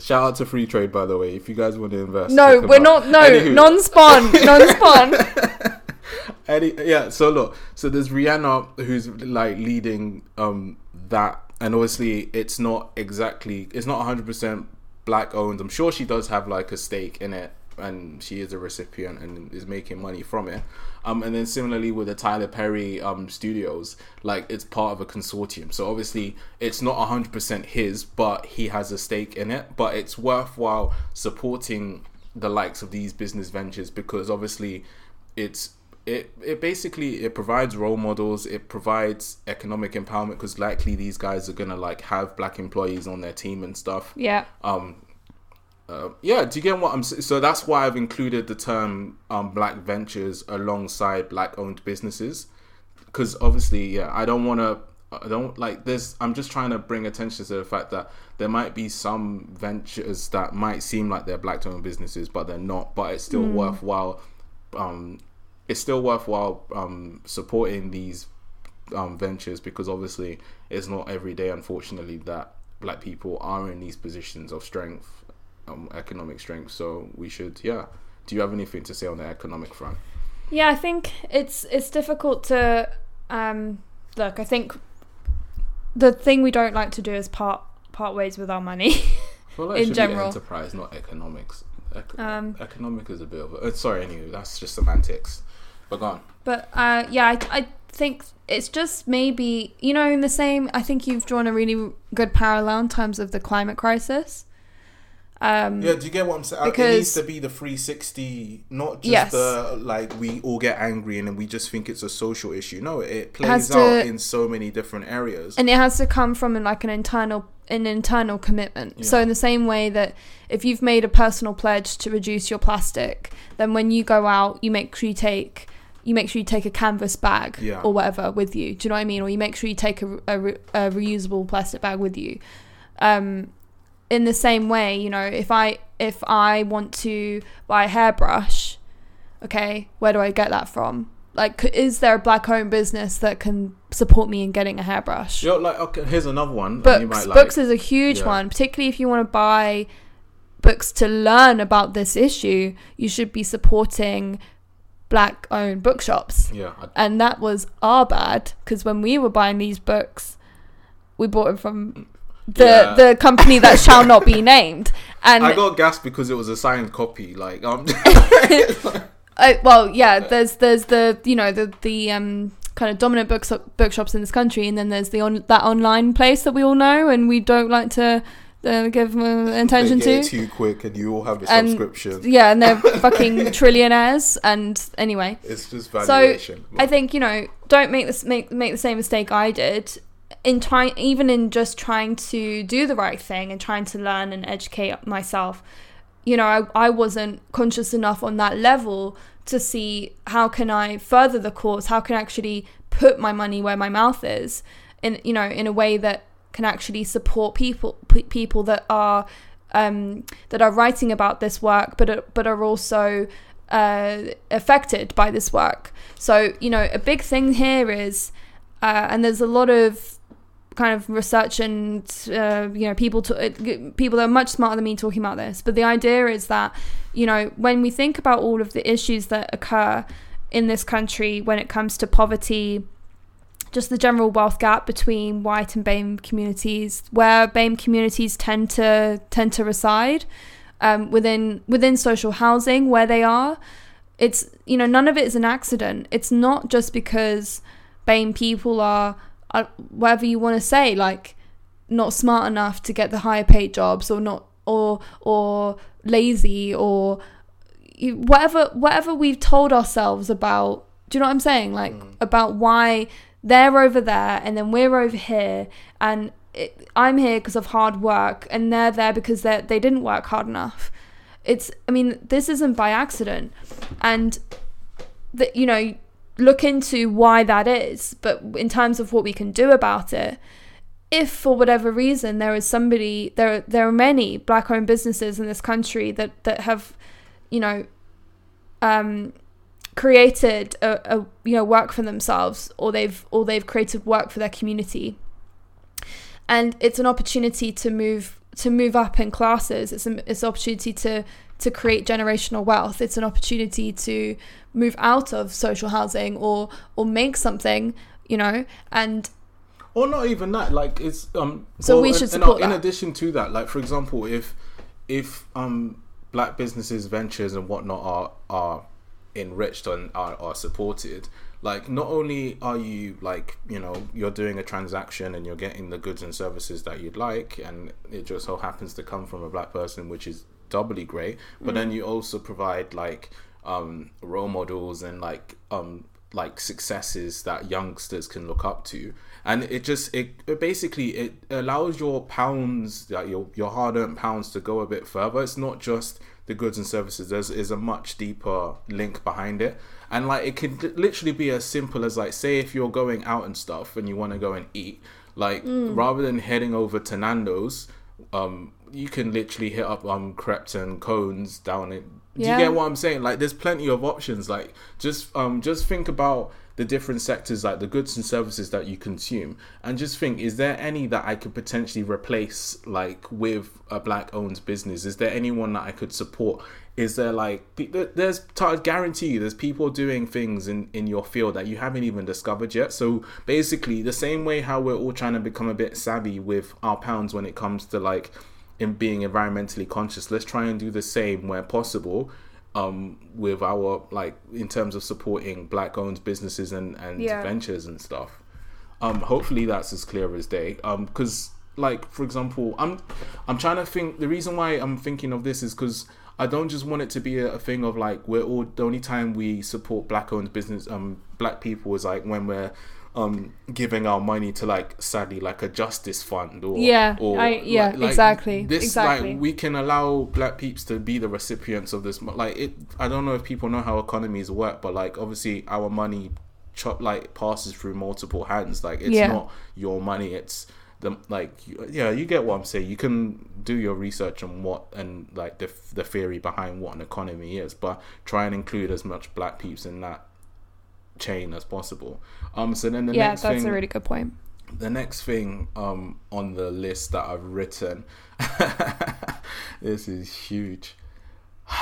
B: Shout out to Freetrade by the way. If you guys want to invest,
A: No, we're not. No,
B: Anywho,
A: non-spawn, non-spawn.
B: Any, yeah, so look, so there's Rihanna who's like leading um that, and obviously it's not exactly, it's not 100 percent black owned. I'm sure she does have like a stake in it, and she is a recipient and is making money from it. Um, and then similarly with the Tyler Perry um, studios, like it's part of a consortium. So obviously it's not hundred percent his, but he has a stake in it. But it's worthwhile supporting the likes of these business ventures because obviously it's it it basically it provides role models it provides economic empowerment because likely these guys are gonna like have black employees on their team and stuff
A: Yeah.
B: um uh, yeah do you get what i'm so that's why i've included the term um black ventures alongside black owned businesses. Because obviously yeah i don't want to i don't like this i'm just trying to bring attention to the fact that there might be some ventures that might seem like they're black owned businesses but they're not but it's still worthwhile um it's still worthwhile um supporting these um ventures because obviously it's not every day unfortunately that black people are in these positions of strength um economic strength so we should yeah do you have anything to say on the economic front
A: Yeah, I think it's it's difficult to um, look. I think the thing we don't like to do is part part ways with our money.
B: Like
A: In general.
B: enterprise, not economics. Ec-
A: Um,
B: economic is a bit of a. Uh, sorry, anyway, that's just semantics. But go on.
A: But uh, yeah, I, I think it's just maybe you know in the same. I think you've drawn a really good parallel in terms of the climate crisis. Um,
B: Yeah, do you get what I'm saying? it needs to be the 360, not just
A: Yes.
B: the like we all get angry and then we just think it's a social issue. No, it plays
A: has
B: out
A: to-
B: in so many different areas.
A: and it has to come from an, like an internal an internal commitment. So in the same way that if you've made a personal pledge to reduce your plastic, then when you go out, you make sure you take you make sure you take a canvas bag
B: Yeah.
A: or whatever with you. Do you know what I mean? Or you make sure you take a, a, a reusable plastic bag with you. Um, in the same way, you know, if I if I want to buy a hairbrush, okay, where do I get that from? Like, is there a black-owned business that can support me in getting a hairbrush?
B: Yo, like okay, here's another one.
A: books
B: you might like-
A: books is a huge
B: Yeah.
A: one particularly if you want to buy books to learn about this issue you should be supporting black owned bookshops
B: yeah, I,
A: and that was our bad because when we were buying these books we bought them from mm. The
B: Yeah.
A: the company that shall not be named and
B: I got gas because it was a signed copy. Like, um,
A: Uh, well, yeah. There's there's the you know the the um kind of dominant books bookshops in this country, and then there's the on that online place that we all know and we don't like to uh, give uh, attention
B: they get
A: to.
B: too quick, and you all have a
A: And-
B: subscription.
A: Yeah, and they're fucking trillionaires. And anyway,
B: It's just
A: So. I think you know don't make this make make the same mistake I did in trying even in just trying to do the right thing and trying to learn and educate myself. You know, I, I wasn't conscious enough on that level to see how can I further the cause, how can I actually put my money where my mouth is, in you know in a way that can actually support people p- people that are um, that are writing about this work, but are, but are also uh, affected by this work. So you know, a big thing here is, uh, and there's a lot of kind of research and uh, you know people to, uh, people that are much smarter than me talking about this. But the idea is that you know when we think about all of the issues that occur in this country when it comes to poverty just the general wealth gap between white and BAME communities, where BAME communities tend to tend to reside um, within within social housing where they are. It's you know none of it is an accident. It's not just because BAME people are, are whatever you want to say like not smart enough to get the higher paid jobs or not or or lazy or you- whatever whatever we've told ourselves about do you know what i'm saying? Like mm. about why they're over there and then we're over here and it, i'm here because of hard work and they're there because they they didn't work hard enough. It's i mean this isn't by accident. And that you know look into why that is but in terms of what we can do about it if for whatever reason there is somebody there there are many black owned businesses in this country that that have you know um created a, a you know work for themselves or they've or they've created work for their community. And it's an opportunity to move to move up in classes. It's an it's an opportunity to to create generational wealth it's an opportunity to move out of social housing or or make something you know and
B: or not even that like it's um
A: So we should
B: and,
A: support
B: in
A: that.
B: addition to that like for example if if um black businesses, ventures, and whatnot are are enriched and are, are supported, like not only are you like you know you're doing a transaction and you're getting the goods and services that you'd like, and it just so happens to come from a black person, which is doubly great. But mm. then you also provide like um, role models and like um, like successes that youngsters can look up to and it just it, it basically it allows your pounds like your your hard-earned pounds to go a bit further it's not just the goods and services there's is a much deeper link behind it and like it can literally be as simple as like say if you're going out and stuff and you want to go and eat like mm. rather than heading over to nando's um you can literally hit up um crepes and cones down it. do yeah. you get what I'm saying? Like, there's plenty of options. Like, just um, just think about the different sectors, like the goods and services that you consume, and just think: is there any that I could potentially replace, like with a black-owned business? Is there anyone that I could support? Is there like there's I guarantee you there's people doing things in in your field that you haven't even discovered yet. So basically, the same way how we're all trying to become a bit savvy with our pounds when it comes to like in being environmentally conscious let's try and do the same where possible um, with our like in terms of supporting black owned businesses and and yeah. ventures and stuff um hopefully that's as clear as day um because like for example i'm i'm trying to think the reason why i'm thinking of this is because I don't just want it to be a, a, thing of like we're all the only time we support black owned business um black people is like when we're um giving our money to like sadly like a justice fund or
A: yeah
B: or
A: I, yeah
B: like, like
A: exactly
B: this
A: exactly.
B: like we can allow black peeps to be the recipients of this like it i don't know if people know how economies work but like obviously our money chop like passes through multiple hands like it's yeah. not your money it's the like yeah you get what i'm saying you can do your research on what and like the the theory behind what an economy is but try and include as much black peeps in that chain as possible. Um, so then the
A: yeah,
B: next
A: that's
B: thing,
A: a really good point.
B: The next thing um on the list that I've written, this is huge.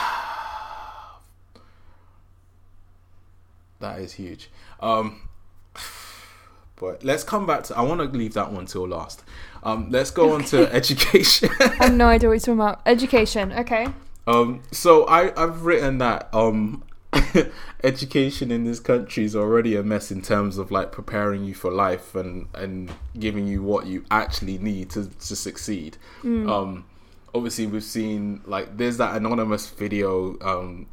B: that is huge. Um, but let's come back to. I want to leave that one till last. Um, let's go on to education.
A: I have no idea what you're talking about. Education, okay.
B: Um, so I I've written that um education in this country is already a mess in terms of like preparing you for life and and giving you what you actually need to to succeed. Mm. Um, obviously, we've seen like there's that anonymous video. Um,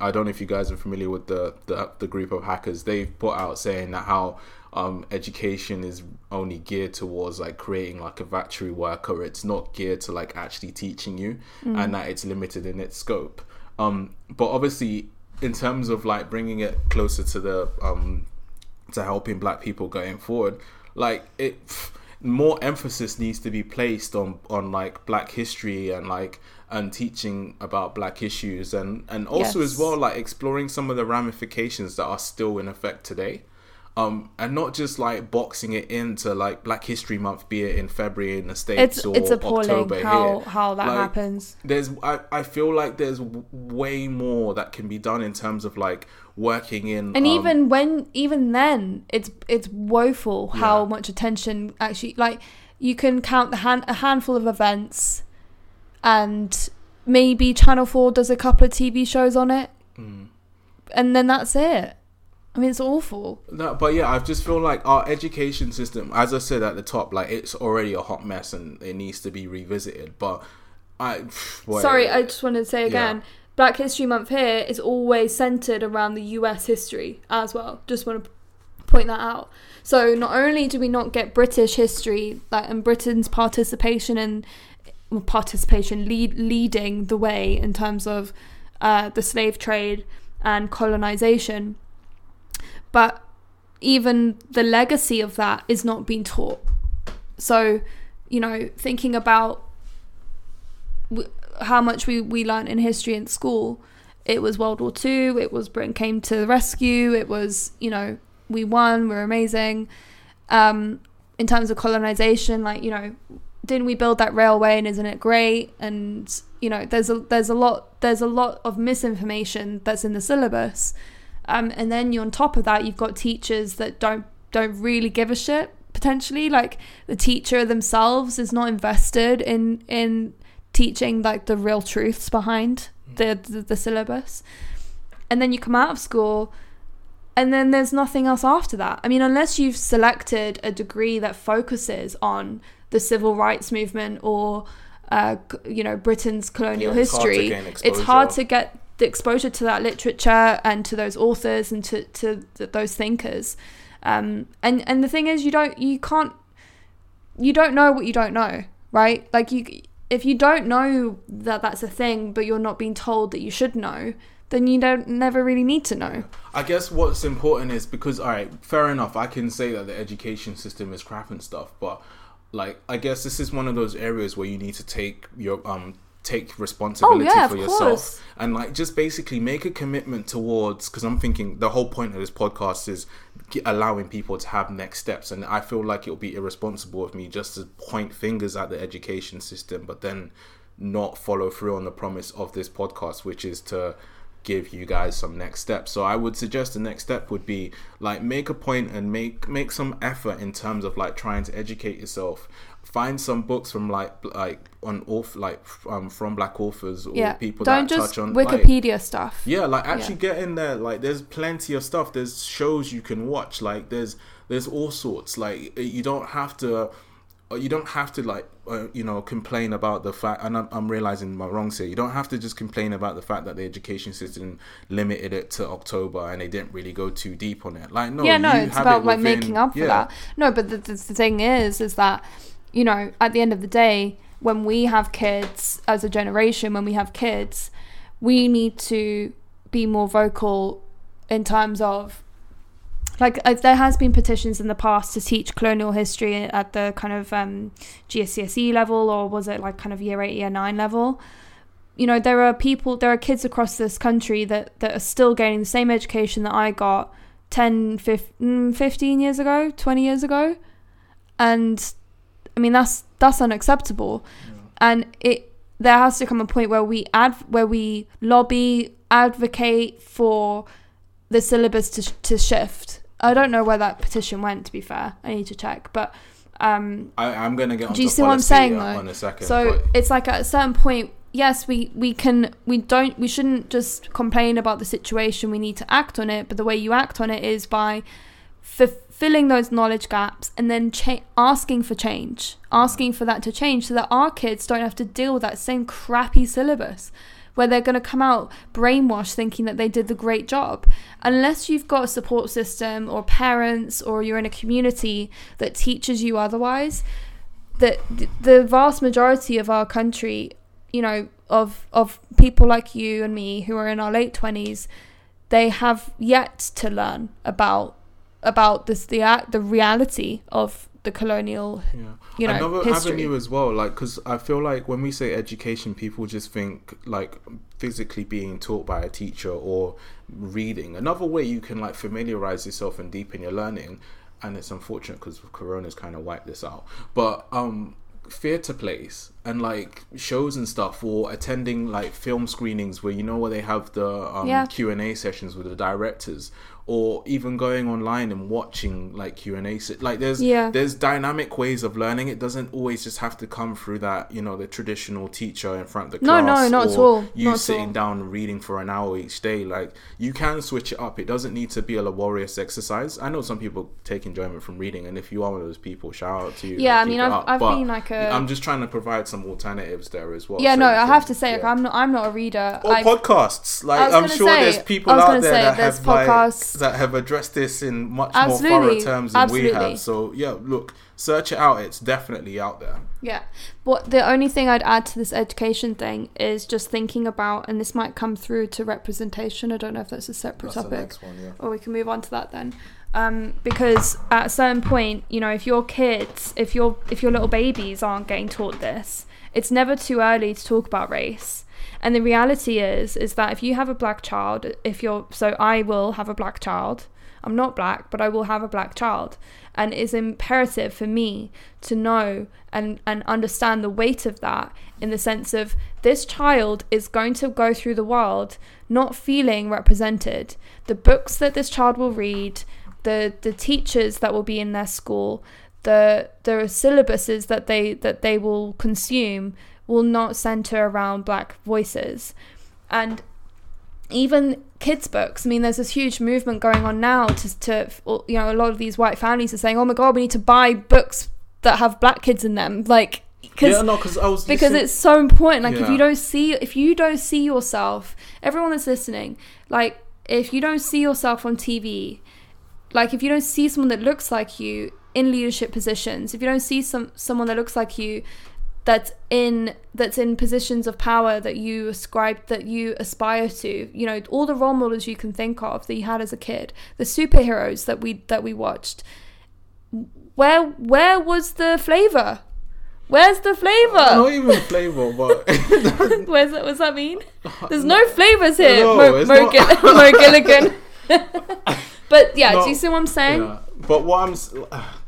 B: I don't know if you guys are familiar with the the, the group of hackers. They've put out saying that how um, education is only geared towards like creating like a factory worker. It's not geared to like actually teaching you, mm. and that it's limited in its scope. Um, but obviously, in terms of like bringing it closer to the um to helping black people going forward like it more emphasis needs to be placed on on like black history and like and teaching about black issues and and also yes. as well like exploring some of the ramifications that are still in effect today um, and not just like boxing it into like Black History Month, be it in February in the states
A: it's,
B: or
A: it's appalling
B: October
A: how
B: here.
A: how that
B: like,
A: happens.
B: There's I, I feel like there's w- way more that can be done in terms of like working in
A: and
B: um,
A: even when even then it's it's woeful how yeah. much attention actually like you can count the hand a handful of events and maybe Channel Four does a couple of TV shows on it, mm. and then that's it I mean, it's awful.
B: No, but yeah, I just feel like our education system, as I said at the top, like it's already a hot mess and it needs to be revisited. But I,
A: sorry, I just wanted to say again, yeah. Black History Month here is always centered around the U.S. history as well. Just want to point that out. So not only do we not get British history, like and Britain's participation in participation lead leading the way in terms of uh, the slave trade and colonization but even the legacy of that is not being taught. So, you know, thinking about w- how much we, we learned in history in school, it was World War II, it was Britain came to the rescue, it was, you know, we won, we're amazing. Um, in terms of colonization, like, you know, didn't we build that railway and isn't it great? And, you know, there's a there's a lot there's a lot of misinformation that's in the syllabus um, and then you on top of that, you've got teachers that don't don't really give a shit potentially. Like the teacher themselves is not invested in in teaching like the real truths behind the, the the syllabus. And then you come out of school and then there's nothing else after that. I mean unless you've selected a degree that focuses on the civil rights movement or uh, you know britain's colonial
B: Yeah, it's hard to
A: history it's hard to get the exposure to that literature and to those authors and to, to th- those thinkers um, and and the thing is you don't you can't you don't know what you don't know right like you if you don't know that that's a thing but you're not being told that you should know then you don't never really need to know
B: I guess what's important is because all right, fair enough. I can say that the education system is crap and stuff, but like I guess this is one of those areas where you need to take your um take responsibility
A: Oh, yeah,
B: for yourself
A: course.
B: and like just basically make a commitment towards because I'm thinking the whole point of this podcast is allowing people to have next steps and I feel like it will be irresponsible of me just to point fingers at the education system but then not follow through on the promise of this podcast which is to give you guys some next steps. So I would suggest the next step would be like make a point and make make some effort in terms of like trying to educate yourself. Find some books from like like on author like um from black authors or
A: yeah
B: people
A: don't
B: that touch on like,
A: wikipedia stuff
B: yeah, like actually
A: Yeah.
B: get in there. Like there's plenty of stuff. There's shows you can watch. Like there's there's all sorts. Like you don't have to. uh, You don't have to like uh, you know complain about the fact, and I'm, I'm realizing my wrongs here. You don't have to just complain about the fact that the education system limited it to October and they didn't really go too deep on it. Like no,
A: yeah no
B: you
A: it's
B: have
A: about
B: it
A: like making up for
B: yeah.
A: that no but the, the, the thing is is that you know at the end of the day when we have kids as a generation when we have kids we need to be more vocal in terms of like there has been petitions in the past to teach colonial history at the kind of um, GCSE level or was it like kind of year 8 year 9 level you know there are people there are kids across this country that that are still getting the same education that I got 10 fif- mm, 15 years ago 20 years ago. And I mean that's that's unacceptable and it there has to come a point where we add where we lobby advocate for the syllabus to, to shift I don't know where that petition went to be fair I need to check but um
B: I, I'm gonna get.
A: Do you see what I'm saying,
B: uh,
A: though?
B: Second.
A: so
B: but-
A: it's like at a certain point yes we we can we don't we shouldn't just complain about the situation we need to act on it but the way you act on it is by fulfilling those knowledge gaps and then cha- asking for change asking for that to change so that our kids don't have to deal with that same crappy syllabus where they're going to come out brainwashed thinking that they did the great job. Unless you've got a support system or parents or you're in a community that teaches you otherwise that the vast majority of our country you know of of people like you and me who are in our late 20s they have yet to learn about about this the act the reality of the colonial
B: Yeah.
A: you know
B: Another
A: history
B: avenue as well, like because I feel like when we say education, people just think like physically being taught by a teacher or reading. Another way you can like familiarize yourself and deepen your learning, and it's unfortunate because Corona's kind of wiped this out. But um, theater plays and like shows and stuff, or attending like film screenings where you know where they have the um,
A: Yeah.
B: Q and A sessions with the directors. Or even going online and watching like Q and A, like there's
A: Yeah.
B: there's dynamic ways of learning. It doesn't always just have to come through that, you know, the traditional teacher in front of the
A: No,
B: class.
A: no, no, not at all.
B: You
A: Not
B: sitting
A: all.
B: down and reading for an hour each day. Like you can switch it up. It doesn't need to be a laborious exercise. I know some people take enjoyment from reading, and if you are one of those people, shout out to you.
A: Yeah, I mean, I've- I've been like a-
B: I'm just trying to provide some alternatives there as well.
A: yeah
B: so
A: no i have to say like i'm not i'm not a reader
B: or podcasts. Like I'm sure
A: say-
B: there's people out there
A: say
B: that have like,
A: podcasts-
B: that have addressed this in much more
A: Absolutely,
B: thorough terms than we have. So yeah, look, search it out. It's definitely out there.
A: Yeah. But the only thing I'd add to this education thing is just thinking about, and this might come through to representation. I don't know if that's a separate topic,
B: one, yeah.
A: or we can move on to that then. Um, because at a certain point, you know, if your kids, if your if your little babies aren't getting taught this, it's never too early to talk about race. And the reality is, is that if you have a black child, if you're so, I will have a black child. I'm not black, but I will have a black child, and it's imperative for me to know and and understand the weight of that in the sense of this child is going to go through the world not feeling represented. The books that this child will read, the the teachers that will be in their school, the the syllabuses that they that they will consume will not center around black voices. And even kids books. I mean, there's this huge movement going on now to, to you know, a lot of these white families are saying, "Oh my god, we need to buy books that have black kids in them." Like,
B: cause, yeah, no, because I was
A: because
B: listening-
A: it's so important. Like,
B: Yeah.
A: if you don't see, if you don't see yourself, everyone that's listening, like, if you don't see yourself on TV, like, if you don't see someone that looks like you in leadership positions, if you don't see some someone that looks like you that's in that's in positions of power that you ascribe that you aspire to you know all the role models you can think of that you had as a kid the superheroes that we that we watched where where was the flavor where's the flavor
B: not even flavor, but
A: where's that what's that mean there's no flavors here
B: No,
A: mo, mo,
B: not.
A: Mo Gilligan but yeah
B: No.
A: do you see what i'm saying
B: yeah. But what I'm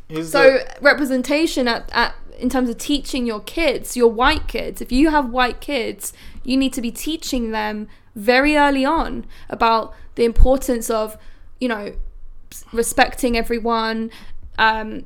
B: is
A: So representation at, at in terms of teaching your kids, your white kids, if you have white kids, you need to be teaching them very early on about the importance of, you know, respecting everyone, um,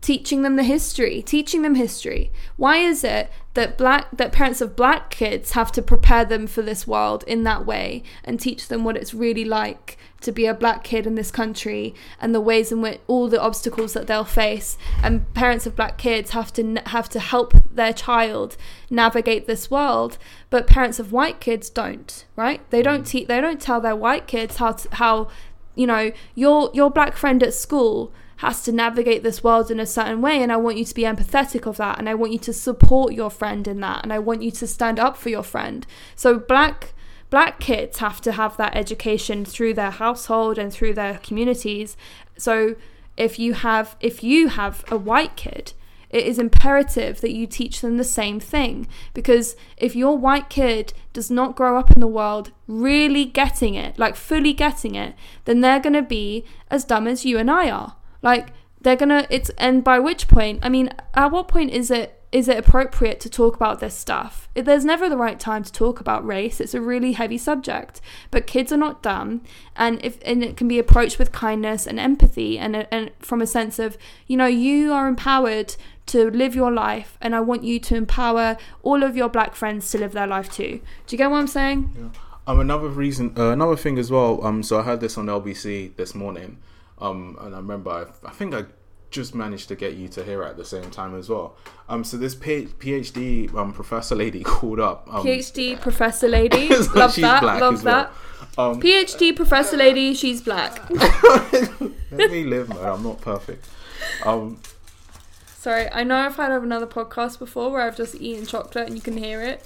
A: teaching them the history, teaching them history. Why is it that black that parents of black kids have to prepare them for this world in that way and teach them what it's really like to be a black kid in this country and the ways in which all the obstacles that they'll face. And parents of black kids have to have to help their child navigate this world but parents of white kids don't right? They don't mm. te- they don't tell their white kids how to, how you know your your black friend at school has to navigate this world in a certain way and I want you to be empathetic of that and I want you to support your friend in that and I want you to stand up for your friend. So black black kids have to have that education through their household and through their communities. So if you have if you have a white kid it is imperative that you teach them the same thing because if your white kid does not grow up in the world really getting it, like fully getting it, then they're going to be as dumb as you and I are. Like they're to it's and by which point, I mean, at what point is it is it appropriate to talk about this stuff? There's never the right time to talk about race. It's a really heavy subject, but kids are not dumb, and if and it can be approached with kindness and empathy, and and from a sense of you know you are empowered to live your life, and I want you to empower all of your black friends to live their life too. Do you get what I'm saying? Yeah.
B: Um, another reason, uh, another thing as well. Um, so I heard this on LBC this morning. Um, and I remember, I, I think I just managed to get you to hear it at the same time as well. Um, so this PhD um professor lady called up. Um,
A: PhD professor lady,
B: so
A: love
B: she's
A: that,
B: black
A: love
B: as well.
A: that.
B: Um,
A: PhD professor lady, she's black.
B: let me live, man. I'm not perfect. Um,
A: Sorry, I know I've had another podcast before where I've just eaten chocolate and you can hear it.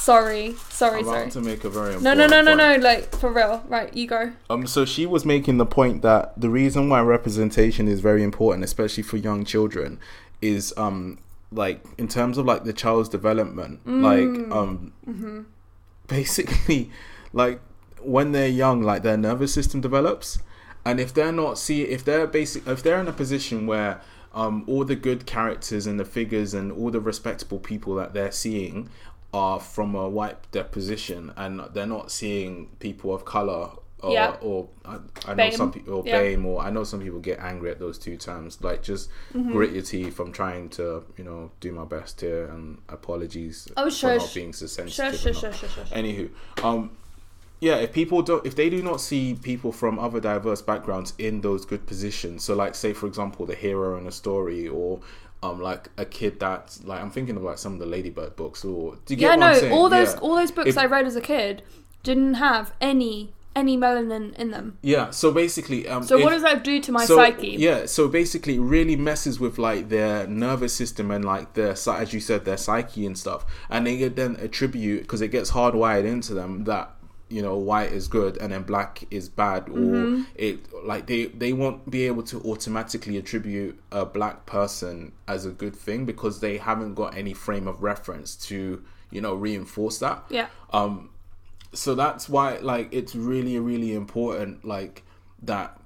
A: Sorry, sorry, sorry.
B: to make a very
A: No, no, no, no, no, like for real. Right, you go.
B: Um, so she was making the point that the reason why representation is very important, especially for young children, is um like in terms of like the child's development, like um basically like when they're young, like their nervous system develops, and if they're not see if they're basic if they're in a position where um all the good characters and the figures and all the respectable people that they're seeing are from a white deposition and they're not seeing people of color or,
A: Yeah.
B: or I, I know some people or
A: Yeah.
B: BAME or I know some people get angry at those two terms like just
A: Mm-hmm.
B: grit your teeth I'm trying to you know do my best here and apologies
A: Oh,
B: for
A: shush.
B: not being so sensitive
A: shush,
B: not-
A: shush, shush, shush.
B: Anywho, um, yeah, if people don't, if they do not see people from other diverse backgrounds in those good positions, so like say for example the hero in a story, or um, like a kid that's like I'm thinking of like some of the Ladybird books, or do you get
A: Yeah,
B: what
A: no,
B: I'm saying?
A: all those
B: Yeah.
A: all those books
B: If-
A: I read as a kid didn't have any any melanin in them.
B: Yeah, so basically, um,
A: So what does that do to my
B: so,
A: psyche?
B: Yeah, so basically, it really messes with like their nervous system and like their, as you said, their psyche and stuff, and they get then attribute because it gets hardwired into them that you know white is good and then black is bad, or
A: Mm-hmm.
B: it like they they won't be able to automatically attribute a black person as a good thing because they haven't got any frame of reference to you know reinforce that
A: Yeah.
B: um so that's why like it's really really important like that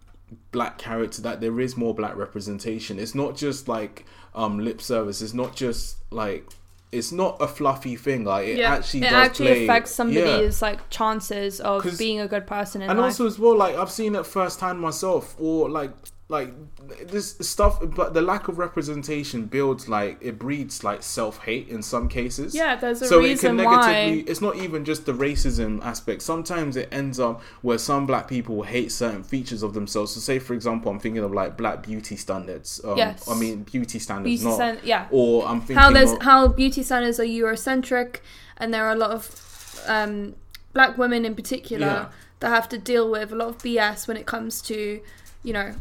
B: black character that there is more black representation it's not just like um lip service it's not just like it's not a fluffy thing like it
A: Yeah,
B: actually
A: it
B: does
A: actually
B: play-
A: affects
B: yeah.
A: somebody's like chances of being a good person in
B: and
A: life.
B: also as well like i've seen it firsthand myself or like like this stuff but the lack of representation builds like it breeds like self-hate in some cases
A: Yeah, there's a
B: so it
A: reason
B: can negatively
A: why.
B: it's not even just the racism aspect sometimes it ends up where some black people hate certain features of themselves so say for example i'm thinking of like black beauty standards um,
A: Yes.
B: i mean beauty standards
A: Beauty
B: not
A: stand- yeah.
B: or i'm thinking
A: How there's
B: of,
A: how beauty standards are Eurocentric, and there are a lot of um, black women in particular
B: Yeah.
A: that have to deal with a lot of BS when it comes to, you know,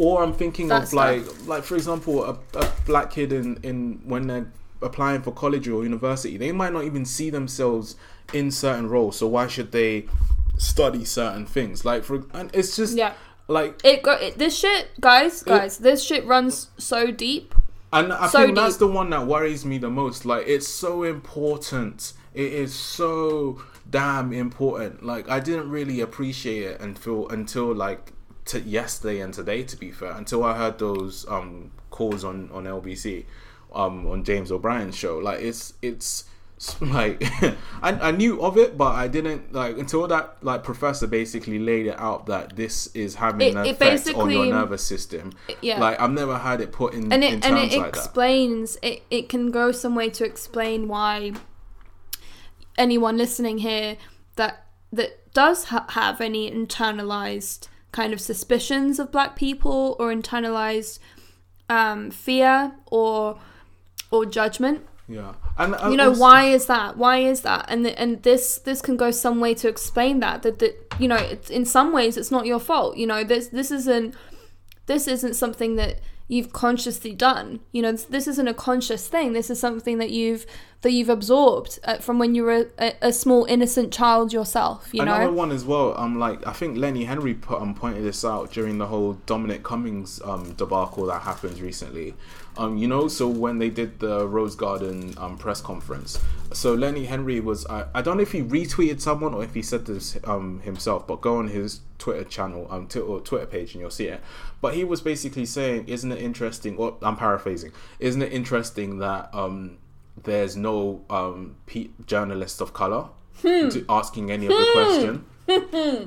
B: Or I'm thinking of like, like for example, a, a black kid in, in when they're applying for college or university, they might not even see themselves in certain roles. So why should they study certain things? Like for, and it's just
A: yeah.
B: like,
A: It go it, this shit, guys, guys. this shit runs so deep.
B: and I
A: So
B: think that's the one that worries me the most. Like it's so important. It is so damn important. Like I didn't really appreciate it until until like t- yesterday and today. To be fair, until I heard those um calls on on LBC, um on James O'Brien's show. Like it's it's like I, I knew of it, but I didn't like until that like professor basically laid it out that this is having
A: It-
B: an
A: it
B: effect on your nervous system.
A: yeah.
B: Like I've never had it put in
A: and
B: in
A: it and it
B: like that.
A: explains it, it can go some way to explain why anyone listening here that that does ha- have any internalized kind of suspicions of black people or internalized um, fear or or judgment.
B: Yeah, and I
A: you know
B: also-
A: why is that? Why is that? And the, and this this can go some way to explain that that that you know it's, in some ways it's not your fault. You know this this isn't this isn't something that you've consciously done you know this, this isn't a conscious thing this is something that you've that you've absorbed uh, from when you were a, a small innocent child yourself you
B: Another
A: know
B: one as well. Um, like I think Lenny Henry put um pointed this out during the whole Dominic Cummings um debacle that happened recently. Um, you know, so when they did the Rose Garden um press conference, so Lenny Henry was I, I don't know if he retweeted someone or if he said this um himself, but go on his Twitter channel um t- or Twitter page and you'll see it. But he was basically saying, isn't it interesting? Or I'm paraphrasing. Isn't it interesting that um there's no um pe- journalists of color
A: Hmm.
B: to asking any of the question.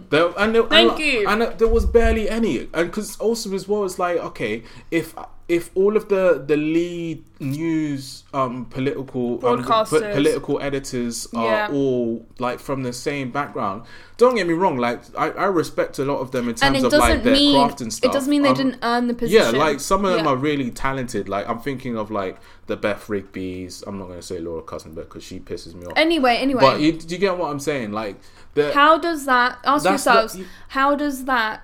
B: There, and there,
A: Thank
B: and,
A: you.
B: And there was barely any, and because also as well, it's like okay, if if all of the the lead news um political um, po- political editors are
A: Yeah.
B: all like from the same background. Don't get me wrong, like I, I respect a lot of them in terms of like their
A: mean
B: craft and stuff.
A: it doesn't mean they
B: Um,
A: didn't earn the position yeah,
B: like some of them
A: Yeah.
B: are really talented. Like I'm thinking of like the Beth Rigby's. I'm not going to say Laura Cousin because she pisses me off.
A: anyway anyway
B: But you, do you get what I'm saying? Like the
A: How does that ask yourselves?
B: the- you-
A: how does that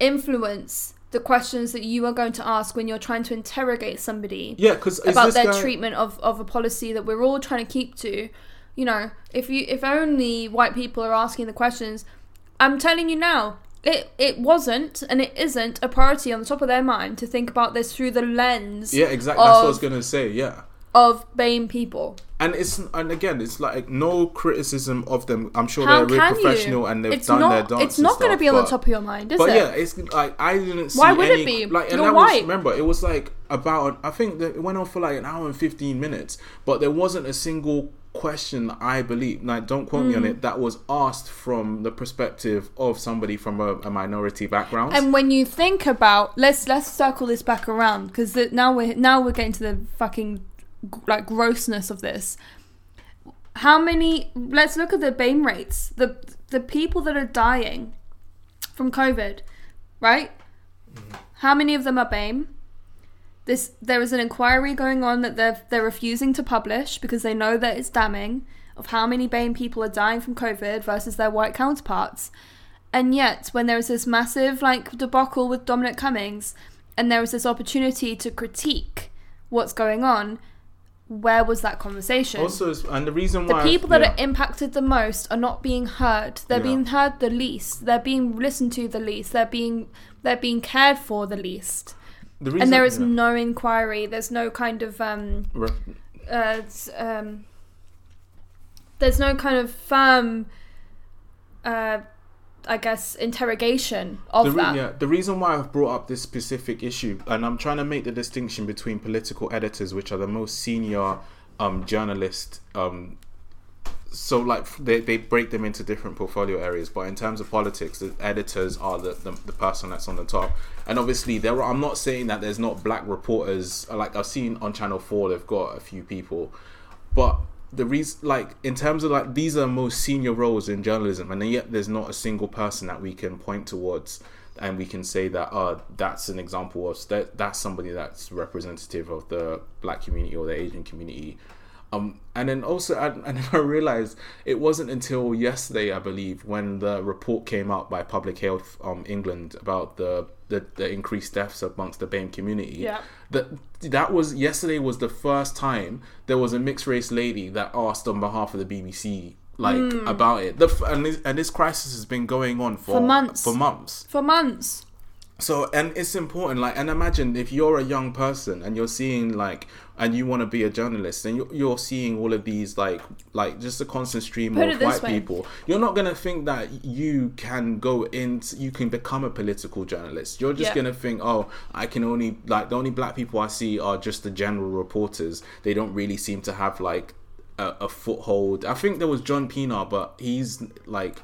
A: influence the questions that you are going to ask when you're trying to interrogate somebody
B: yeah, because
A: about their treatment of, of a policy that we're all trying to keep to? You know, if you if only white people are asking the questions, I'm telling you now, it it wasn't and it isn't a priority on the top of their mind to think about this through the lens
B: Yeah, exactly. That's what I was gonna say. Yeah,
A: of BAME people.
B: and it's and again, it's like no criticism of them. I'm sure
A: How
B: they're really professional
A: you?
B: and they've
A: it's
B: done
A: not,
B: their dance.
A: It's not
B: going to
A: be on the top of your mind, is
B: But
A: it?
B: But yeah, it's like I didn't see
A: Why would it be?
B: Like, and
A: You're
B: that was remember it was like about I think that it went on for like an hour and fifteen minutes, but there wasn't a single question I believe. Like, don't quote me on
A: Mm.
B: it. That was asked from the perspective of somebody from a, a minority background.
A: And when you think about let's let's circle this back around because now we're now we're getting to the fucking like grossness of this. How many? Let's look at the BAME rates. The the people that are dying from COVID, right? How many of them are BAME? This there is an inquiry going on that they're they're refusing to publish because they know that it's damning of how many BAME people are dying from COVID versus their white counterparts. And yet, when there was this massive like debacle with Dominic Cummings, and there was this opportunity to critique what's going on, where was that conversation?
B: also, and the reason why the
A: people that
B: yeah.
A: are impacted the most are not being heard. They're
B: Yeah.
A: being heard the least. They're being listened to the least. They're being they're being cared for the least.
B: the reason,
A: and there is
B: yeah.
A: no inquiry. There's no kind of um
B: Re-
A: uh um. There's no kind of firm. Uh, I guess interrogation of
B: the, re-
A: that.
B: yeah, the reason why I've brought up this specific issue, and I'm trying to make the distinction between political editors, which are the most senior um, journalist um, so like they, they break them into different portfolio areas but in terms of politics the editors are the, the, the person that's on the top and obviously there are, i'm not saying that there's not black reporters like i've seen on channel 4 they've got a few people but the reason like in terms of like these are most senior roles in journalism and yet there's not a single person that we can point towards and we can say that uh that's an example of that that's somebody that's representative of the black community or the asian community um, and then also, I, and then I realized it wasn't until yesterday, I believe, when the report came out by Public Health um, England about the, the, the increased deaths amongst the BAME community.
A: Yeah.
B: That that was yesterday was the first time there was a mixed race lady that asked on behalf of the BBC like about it. The and this, and this crisis has been going on for.
A: For months.
B: For months.
A: For months.
B: So and it's important, like, and imagine if you're a young person and you're seeing like, and you want to be a journalist, and you're, you're seeing all of these like, like just a constant stream
A: Put
B: of white
A: way.
B: people. You're not gonna think that you can go in, you can become a political journalist. You're just
A: Yeah.
B: gonna think, oh, I can only like the only black people I see are just the general reporters. They don't really seem to have like a, a foothold. I think there was John Pienaar, but he's like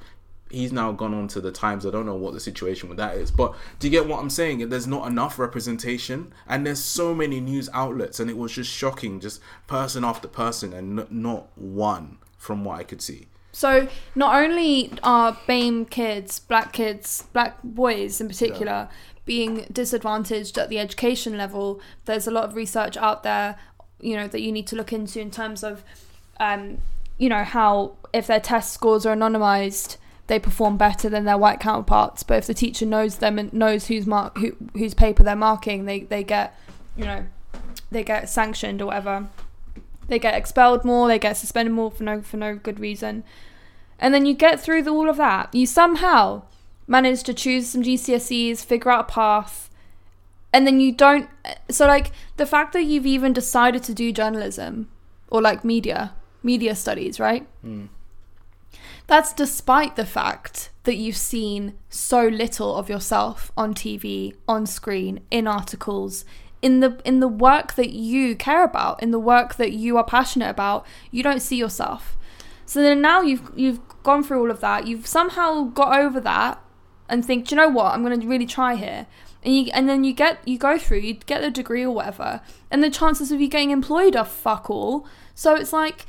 B: he's now gone on to the Times. I don't know what the situation with that is, but do you get what I'm saying? There's not enough representation, and there's so many news outlets, and it was just shocking, just person after person, and n- not one from what I could see.
A: So not only are BAME kids, black kids, black boys in particular, being disadvantaged at the education level, there's a lot of research out there, you know, that you need to look into in terms of, um, you know, how if their test scores are anonymized, they perform better than their white counterparts. But if the teacher knows them and knows whose mark, who, whose paper they're marking, they they get, you know, they get sanctioned or whatever. They get expelled more. They get suspended more for no for no good reason. And then you get through the, all of that. You somehow manage to choose some GCSEs, figure out a path, and then you don't. So, like, the fact that you've even decided to do journalism or like media, media studies, right? Hmm. That's despite the fact that you've seen so little of yourself on TV, on screen, in articles, in the in the work that you care about, in the work that you are passionate about. You don't see yourself. So then now you've you've gone through all of that. You've somehow got over that and think, you know what? I'm going to really try here. And you and then you get you go through, you get the degree or whatever, and the chances of you getting employed are fuck all. So it's like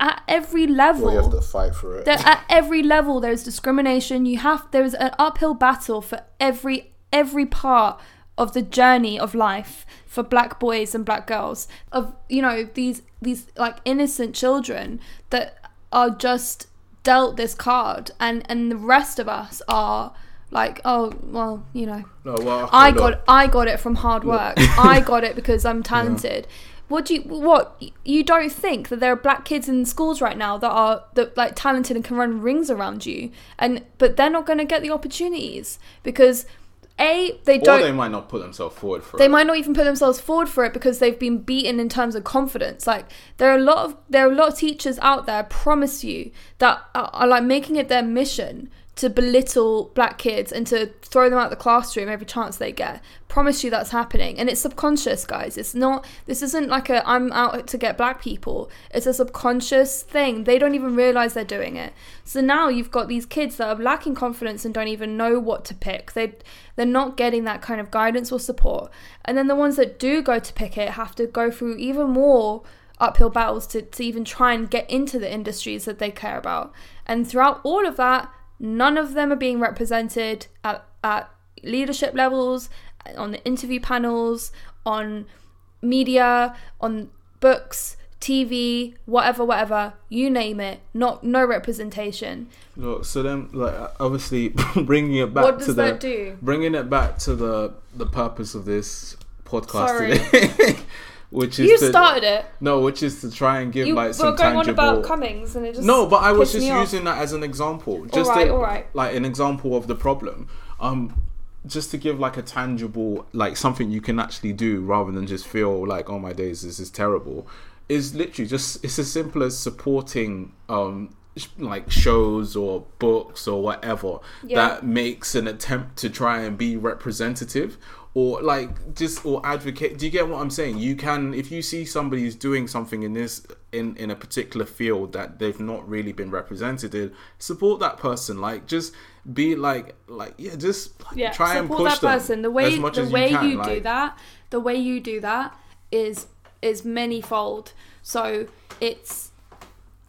A: at every level
C: Well, you have to fight for it.
A: at every level there's discrimination you have there's an uphill battle for every every part of the journey of life for black boys and black girls of you know these these like innocent children that are just dealt this card and and the rest of us are like oh well you know
B: No, well,
A: I got I got it from hard work. I got it because I'm talented. What do you what you don't think that there are black kids in schools right now that are that like talented and can run rings around you and but they're not going to get the opportunities because a they don't or
B: they might not put themselves forward for it.
A: they
B: it.
A: might not even put themselves forward for it because they've been beaten in terms of confidence like there are a lot of there are a lot of teachers out there I promise you that are, are like making it their mission to belittle black kids and to throw them out the classroom every chance they get. Promise you that's happening. And it's subconscious guys. It's not this isn't like a i'm out to get black people. It's a subconscious thing. They don't even realize they're doing it. So now you've got these kids that are lacking confidence and don't even know what to pick. They they're not getting that kind of guidance or support. And then the ones that do go to pick it have to go through even more uphill battles to, to even try and get into the industries that they care about. And throughout all of that none of them are being represented at, at leadership levels on the interview panels on media on books tv whatever whatever. You name it. Not no representation.
B: Look, so then, like, obviously, bringing it back
A: what
B: to
A: does
B: the
A: that do?
B: bringing it back to the the purpose of this podcast
A: Sorry.
B: today, which is
A: you
B: to,
A: started it
B: no, which is to try and give
A: you
B: like
A: were
B: some
A: going on about cummings and it just
B: no, but I was just using that as an example, just
A: Alright,
B: to-
A: alright.
B: like an example of the problem. Um, just to give like a tangible, like something you can actually do rather than just feel like, oh my days, this is terrible. Is literally just it's as simple as supporting um like shows or books or whatever
A: Yeah.
B: that makes an attempt to try and be representative or like just or advocate. Do you get what I'm saying? You can if you see somebody who's doing something in this in in a particular field that they've not really been represented in, support that person. Like just be like like yeah, just like,
A: yeah,
B: try and push
A: that
B: them
A: person. The way the way
B: you, can.
A: you do that, the way you do that is is manyfold. So it's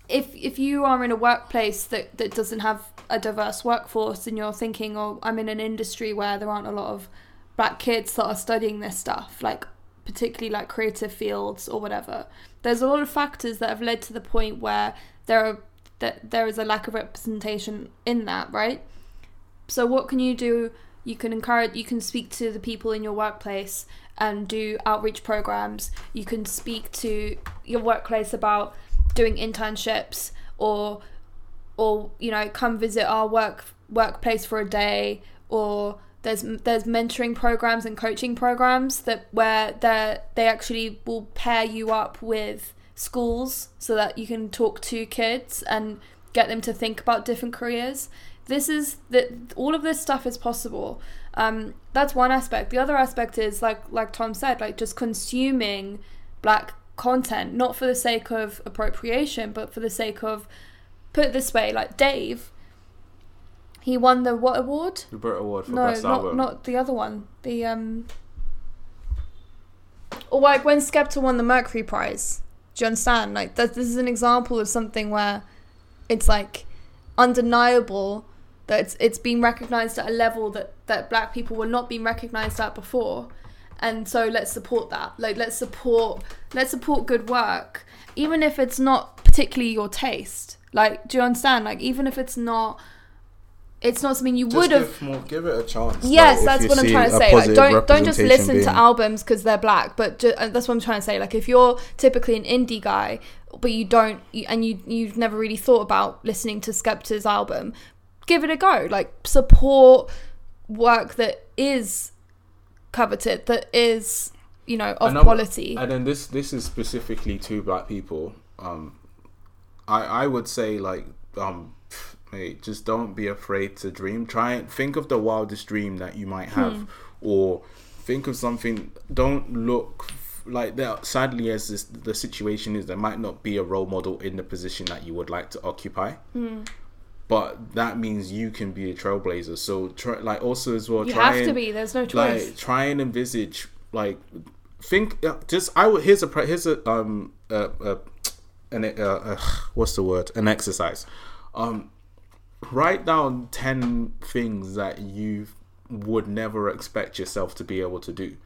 A: if if you are in a workplace that that doesn't have a diverse workforce and you're thinking, oh, I'm in an industry where there aren't a lot of black kids that are studying this stuff, like particularly like creative fields or whatever. There's a lot of factors that have led to the point where there are that there is a lack of representation in that, right? So what can you do? You can encourage you can speak to the people in your workplace and do outreach programs. You can speak to your workplace about doing internships or or you know come visit our work workplace for a day or there's there's mentoring programs and coaching programs that where they they actually will pair you up with schools so that you can talk to kids and get them to think about different careers. This is that all of this stuff is possible. Um, that's one aspect. The other aspect is like like tom said like just consuming black content not for the sake of appropriation but for the sake of put it this way like dave he won the what award?
B: The Brit Award for
A: no
B: best
A: not
B: album.
A: not the other one. The um or like when skepta won the mercury prize. Do you understand? Like that this is an example of something where it's like undeniable that it's it's been recognized at a level that that black people were not being recognized at before. And so let's support that. Like let's support let's support good work even if it's not particularly your taste. Like do you understand? Like even if it's not it's not something you would have
B: give, give it a chance.
A: Yes,
B: like,
A: that's what I'm trying to say. Like, don't don't just listen to albums because they're black, but ju- uh, that's what I'm trying to say. Like, if you're typically an indie guy, but you don't, you, and you you've never really thought about listening to Skepta's album, give it a go. Like, support work that is coveted, that is you know of
B: Another-
A: quality.
B: And then this this is specifically to black people. Um, I I would say like um, just don't be afraid to dream. Try and think of the wildest dream that you might have,
A: Hmm.
B: or think of something. Don't look like that. Sadly, as this, the situation is, there might not be a role model in the position that you would like to occupy.
A: Hmm.
B: But that means you can be a trailblazer. So try like also as well.
A: you
B: try
A: have to
B: and-
A: be. There's no choice.
B: like try and envisage like think uh, just i would here's a here's a um uh, uh an uh, uh what's the word an exercise um write down 10 things that you would never expect yourself to be able to do.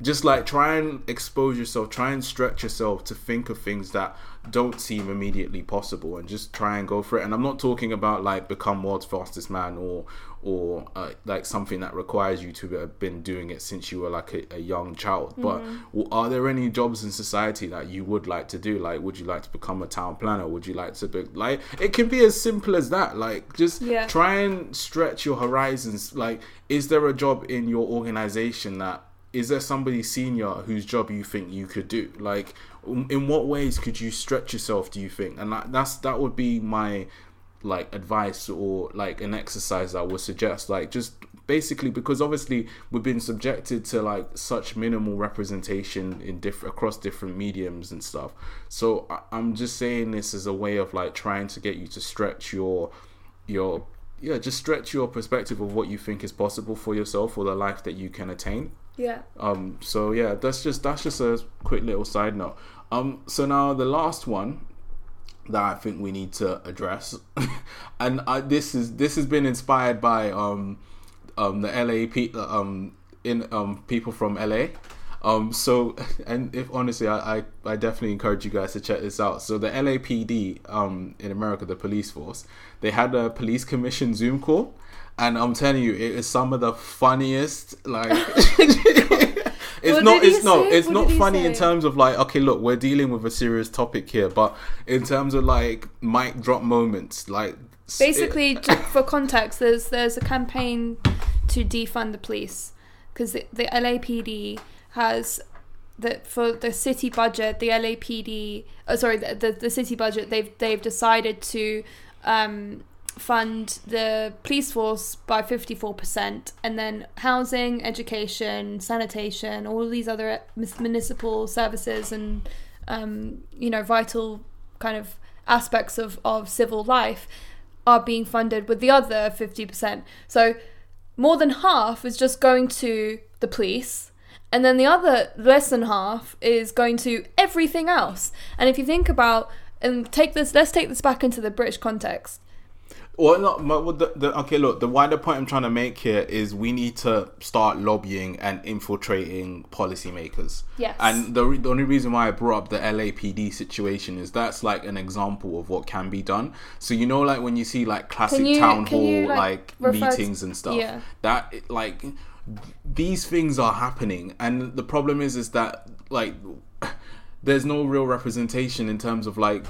B: Just like try and expose yourself try and stretch yourself to think of things that don't seem immediately possible and just try and go for it. And i'm not talking about like become world's fastest man or or uh, like something that requires you to have been doing it since you were like a, a young child. But w- are there any jobs in society that you would like to do? Like would you like to become a town planner? Would you like to be like it can be as simple as that. Like just
A: Yeah.
B: try and stretch your horizons. Like is there a job in your organization that is there somebody senior whose job you think you could do? Like in what ways could you stretch yourself do you think? And that, that's that would be my like advice or like an exercise I would suggest like just basically because obviously we've been subjected to like such minimal representation in different across different mediums and stuff. So I, I'm just saying this as a way of like trying to get you to stretch your your yeah just stretch your perspective of what you think is possible for yourself or the life that you can attain.
A: Yeah.
B: um so yeah that's just that's just a quick little side note. Um so now the last one that I think we need to address. And I, this is this has been inspired by um um the LA pe- um in um people from LA um so and if honestly I, I I definitely encourage you guys to check this out. So the LAPD um in America the police force they had a police commission zoom call. And I'm telling you it is some of the funniest like it's not it's no it's
A: What
B: not funny in terms of like okay look we're dealing with a serious topic here but in terms of like mic drop moments like s- it-
A: Basically, for context, there's there's a campaign to defund the police because the, the LAPD has that for the city budget, the LAPD, oh, sorry, the, the the city budget, they've they've decided to um, fund the police force by 54% and then housing education sanitation all these other municipal services and um, you know vital kind of aspects of, of civil life are being funded with the other 50% so more than half is just going to the police and then the other less than half is going to everything else. And if you think about and take this let's take this back into the british context
B: well, not well, the, the, okay. Look, the wider point I'm trying to make here is we need to start lobbying and infiltrating policymakers.
A: Yes.
B: And the, the only reason why I brought up the LAPD situation is that's like an example of what can be done. So you know, like when you see like classic you, town hall you, like, like meetings to, and stuff, yeah. that like these things are happening, and the problem is, is that like there's no real representation in terms of like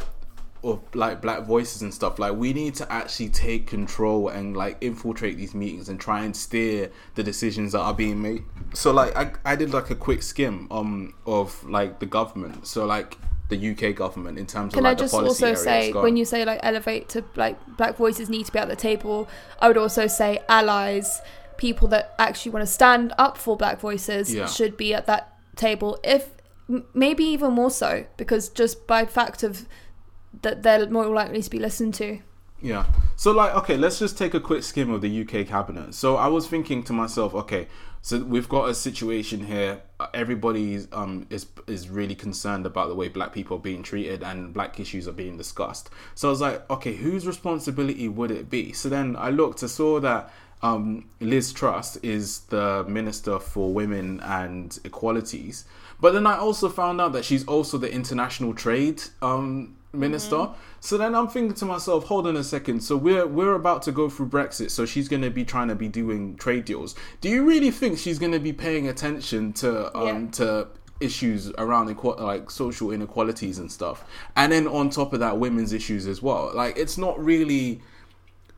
B: of like black voices and stuff like we need to actually take control and like infiltrate these meetings and try and steer the decisions that are being made so like i, I did like a quick skim um of like the government so like the UK government in terms
A: Can
B: of like,
A: I just also say when you say like elevate to like black voices need to be at the table, I would also say allies, people that actually want to stand up for black voices yeah. should be at that table. If maybe even more so because just by fact of that they're more likely to be listened to.
B: Yeah. So like, okay, let's just take a quick skim of the UK cabinet. So I was thinking to myself, okay, so we've got a situation here. Everybody um, is is really concerned about the way black people are being treated and black issues are being discussed. So I was like, okay, whose responsibility would it be? So then I looked, I saw that um, Liz Truss is the Minister for Women and Equalities. But then I also found out that she's also the international trade um, minister. Mm-hmm. So then I'm thinking to myself, hold on a second. So we're we're about to go through Brexit. So she's going to be trying to be doing trade deals. Do you really think she's going to be paying attention to um yeah. to issues around equ- like social inequalities and stuff? And then on top of that, women's issues as well. Like it's not really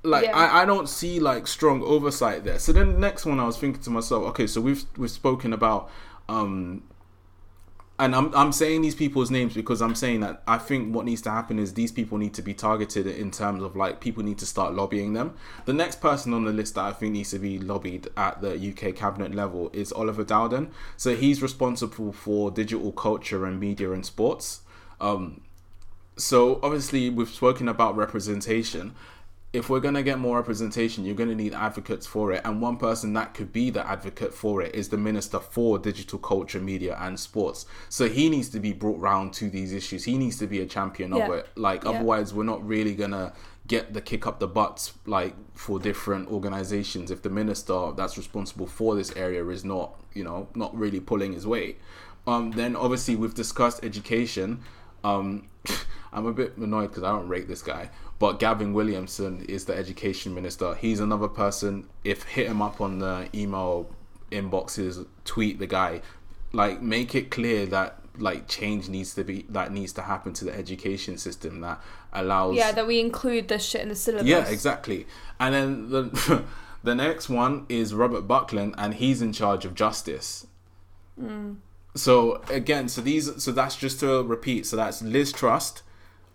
B: like yeah. I, I don't see like strong oversight there. So then the next one I was thinking to myself, okay, so we've we've spoken about um and I'm I'm saying these people's names because I'm saying that I think what needs to happen is these people need to be targeted in terms of like people need to start lobbying them. The next person on the list that I think needs to be lobbied at the UK cabinet level is Oliver Dowden. So he's responsible for digital culture and media and sports. Um, so obviously we've spoken about representation if we're going to get more representation, you're going to need advocates for it. And one person that could be the advocate for it is the Minister for Digital Culture, Media and Sports. So he needs to be brought round to these issues. He needs to be a champion yeah. of it. Like, yeah. otherwise, we're not really going to get the kick up the butts like for different organizations if the minister that's responsible for this area is not you know not really pulling his weight um then obviously we've discussed education um i'm a bit annoyed because i don't rate this guy but Gavin Williamson is the education minister. He's another person. If hit him up on the email inboxes, tweet the guy, like make it clear that like change needs to be that needs to happen to the education system that allows
A: yeah that we include this shit in the syllabus
B: yeah exactly and then the the next one is robert buckland and he's in charge of justice mm. so again so these so that's just to repeat so that's liz truss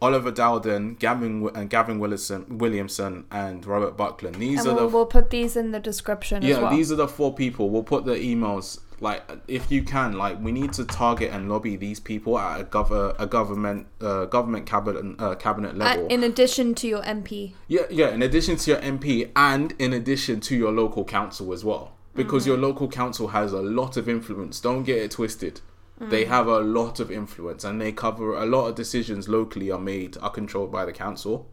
B: Oliver Dowden, Gavin and Gavin Williamson, Williamson, and Robert Buckland. These
A: and
B: are
A: we'll,
B: the
A: we'll put these in the description.
B: Yeah,
A: well.
B: these are the four people. We'll put the emails. Like, if you can, like, we need to target and lobby these people at a gov a government uh, government cabinet uh, cabinet level.
A: in addition to your MP.
B: Yeah, yeah. In addition to your MP, and in addition to your local council as well, because mm-hmm. your local council has a lot of influence. Don't get it twisted. They mm. have a lot of influence and they cover a lot of decisions locally are made are controlled by the council.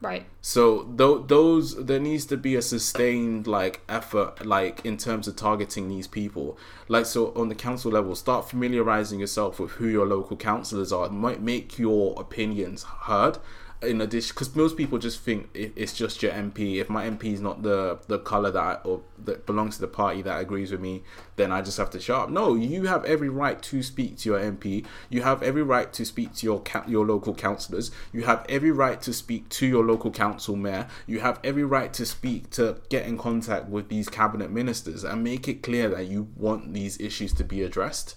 A: Right.
B: So th- those there needs to be a sustained like effort like in terms of targeting these people. Like so on the council level, start familiarizing yourself with who your local councillors are. It might make your opinions heard in addition, because most people just think it's just your MP. If my MP is not the the color that I, or that belongs to the party that agrees with me, then I just have to shut up. No, you have every right to speak to your MP. You have every right to speak to your your local councillors. You have every right to speak to your local council mayor. You have every right to speak to get in contact with these cabinet ministers and make it clear that you want these issues to be addressed.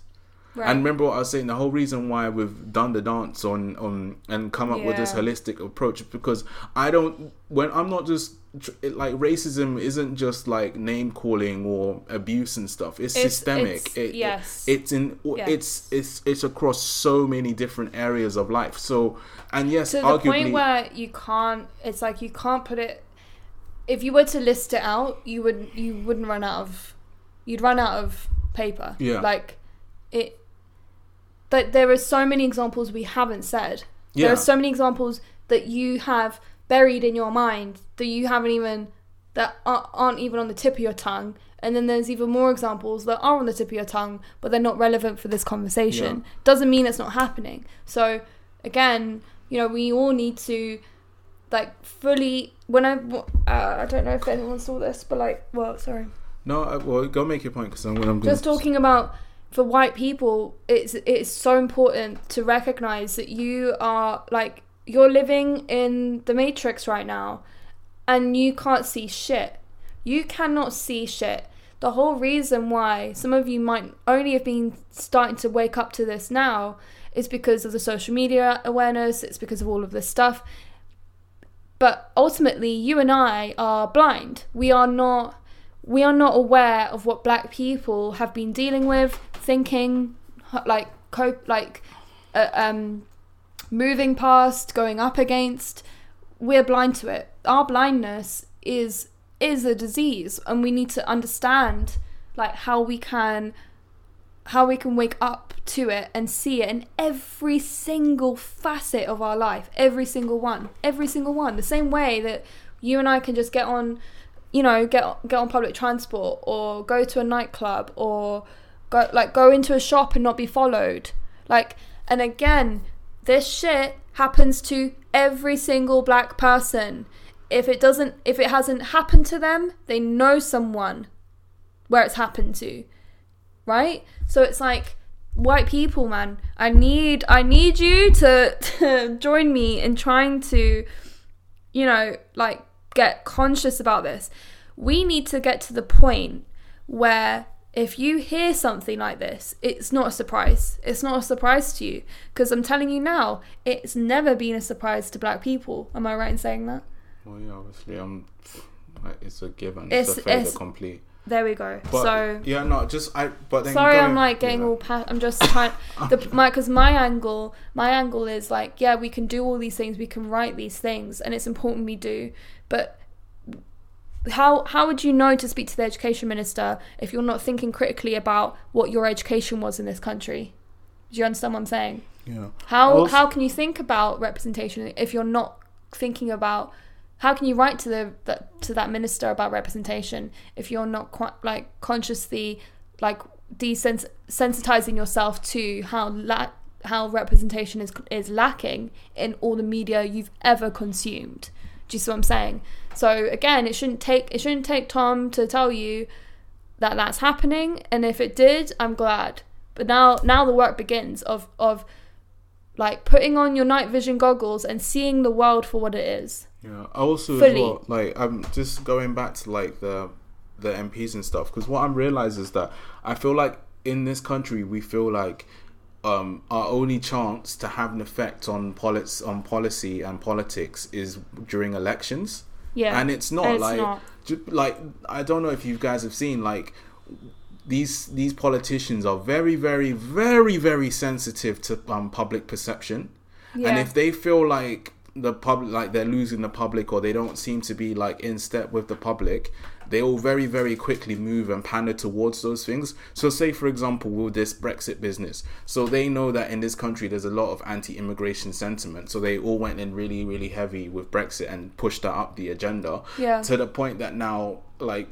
A: Right.
B: And remember what I was saying. The whole reason why we've done the dance on on and come up with this holistic approach is because I don't. When I'm not just it, like racism isn't just like name calling or abuse and stuff. It's,
A: It's-
B: systemic.
A: it's-
B: it,
A: yes.
B: It's in.
A: Yes.
B: It's it's it's across so many different areas of life. So and yes,
A: to the point where you can't it's like you can't put it if you were to list it out you would you wouldn't run out of you'd run out of paper
B: Yeah.
A: like it that there are so many examples we haven't said.
B: Yeah.
A: there are so many examples that you have buried in your mind that you haven't even that aren't even on the tip of your tongue. And then there's even more examples that are on the tip of your tongue but they're not relevant for this conversation. Doesn't mean it's not happening. So again you know we all need to like fully when i uh, i don't know if anyone saw this but like well sorry.
B: No, I- well, go make your point because I'm, I'm
A: just talking about for white people it's it's so important to recognize that you are like you're living in the matrix right now and you can't see shit. You cannot see shit. The whole reason why some of you might only have been starting to wake up to this now is because of the social media awareness it's because of all of this stuff. But ultimately you and i are blind. We are not we are not aware of what black people have been dealing with thinking like cope like uh, um moving past going up against we're blind to it. Our blindness is is a disease and we need to understand like how we can how we can wake up to it and see it in every single facet of our life every single one every single one. The same way that you and I can just get on you know get get on public transport or go to a nightclub or go like go into a shop and not be followed. Like and again this shit happens to every single black person. If it doesn't if it hasn't happened to them they know someone where it's happened to right? So it's like white people man i need i need you to, to join me in trying to you know like get conscious about this. We need to get to the point where if you hear something like this it's not a surprise it's not a surprise to you because i'm telling you now it's never been a surprise to black people am i right in saying that
B: Well, yeah, obviously, um, it's a given.
A: It's-
B: It's, a complete.
A: there we go
B: But
A: so
B: yeah, no, just I. But then
A: sorry i'm like getting
B: yeah.
A: all pa- i'm just trying the my because my angle my angle is like yeah we can do all these things we can write these things and it's important we do but how how would you know to speak to the education minister if you're not thinking critically about what your education was in this country? Do you understand what i'm saying?
B: Yeah.
A: how
B: Also-
A: how can you think about representation if you're not thinking about how can you write to the, the to that minister about representation if you're not quite like consciously like desensitizing yourself to how la- how representation is is lacking in all the media you've ever consumed? Do you see what i'm saying so again it shouldn't take it shouldn't take tom to tell you that that's happening and if it did i'm glad but now now the work begins of of like putting on your night vision goggles and seeing the world for what it is
B: Yeah. I
A: also,
B: well, like I'm just going back to like the the MPs and stuff because what I'm realizing is that I feel like in this country we feel like um, our only chance to have an effect on policy on policy and politics is during elections.
A: Yeah.
B: And it's not
A: And it's
B: like
A: not.
B: like I don't know if you guys have seen like these these politicians are very very very very sensitive to um, public perception. And if they feel like the public like they're losing the public or they don't seem to be like in step with the public they all very very quickly move and pander towards those things. So say for example with this brexit business. So they know that in this country there's a lot of anti-immigration sentiment. So they all went in really really heavy with brexit and pushed that up the agenda
A: Yeah.
B: to the point that now like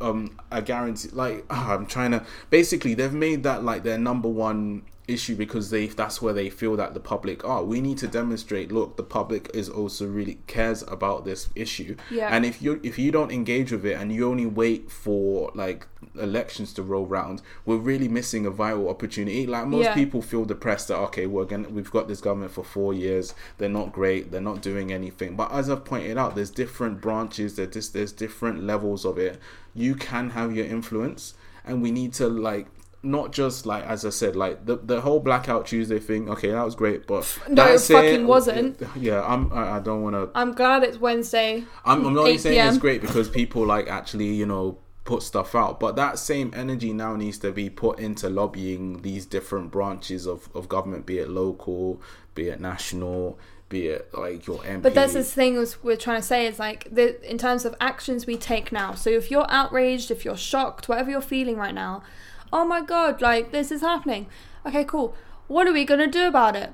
B: um I guarantee like I'm trying to basically they've made that like their number one issue because they that's where they feel that the public are we need to demonstrate look the public is also really cares about this issue.
A: Yeah.
B: and if you if you don't engage with it and you only wait for like elections to roll round we're really missing a vital opportunity. Like most
A: Yeah.
B: people feel depressed that okay we're gonna we've got this government for four years. They're not great. They're not doing anything. But as i've pointed out there's different branches. There's just there's different levels of it. You can have your influence. And we need to like not just like as I said, like the the whole Blackout Tuesday thing. Okay, that was great, but
A: No, it fucking oh, wasn't.
B: Yeah, I'm. I, I don't want to.
A: I'm glad it's Wednesday.
B: I'm, I'm not only
A: 8
B: saying it's great because people like actually, you know, put stuff out, but that same energy now needs to be put into lobbying these different branches of, of government, be it local, be it national, be it like your MP.
A: But that's the thing was we're trying to say is like the in terms of actions we take now. So if you're outraged, if you're shocked, whatever you're feeling right now, oh my god, like this is happening. Okay, cool. What are we gonna do about it?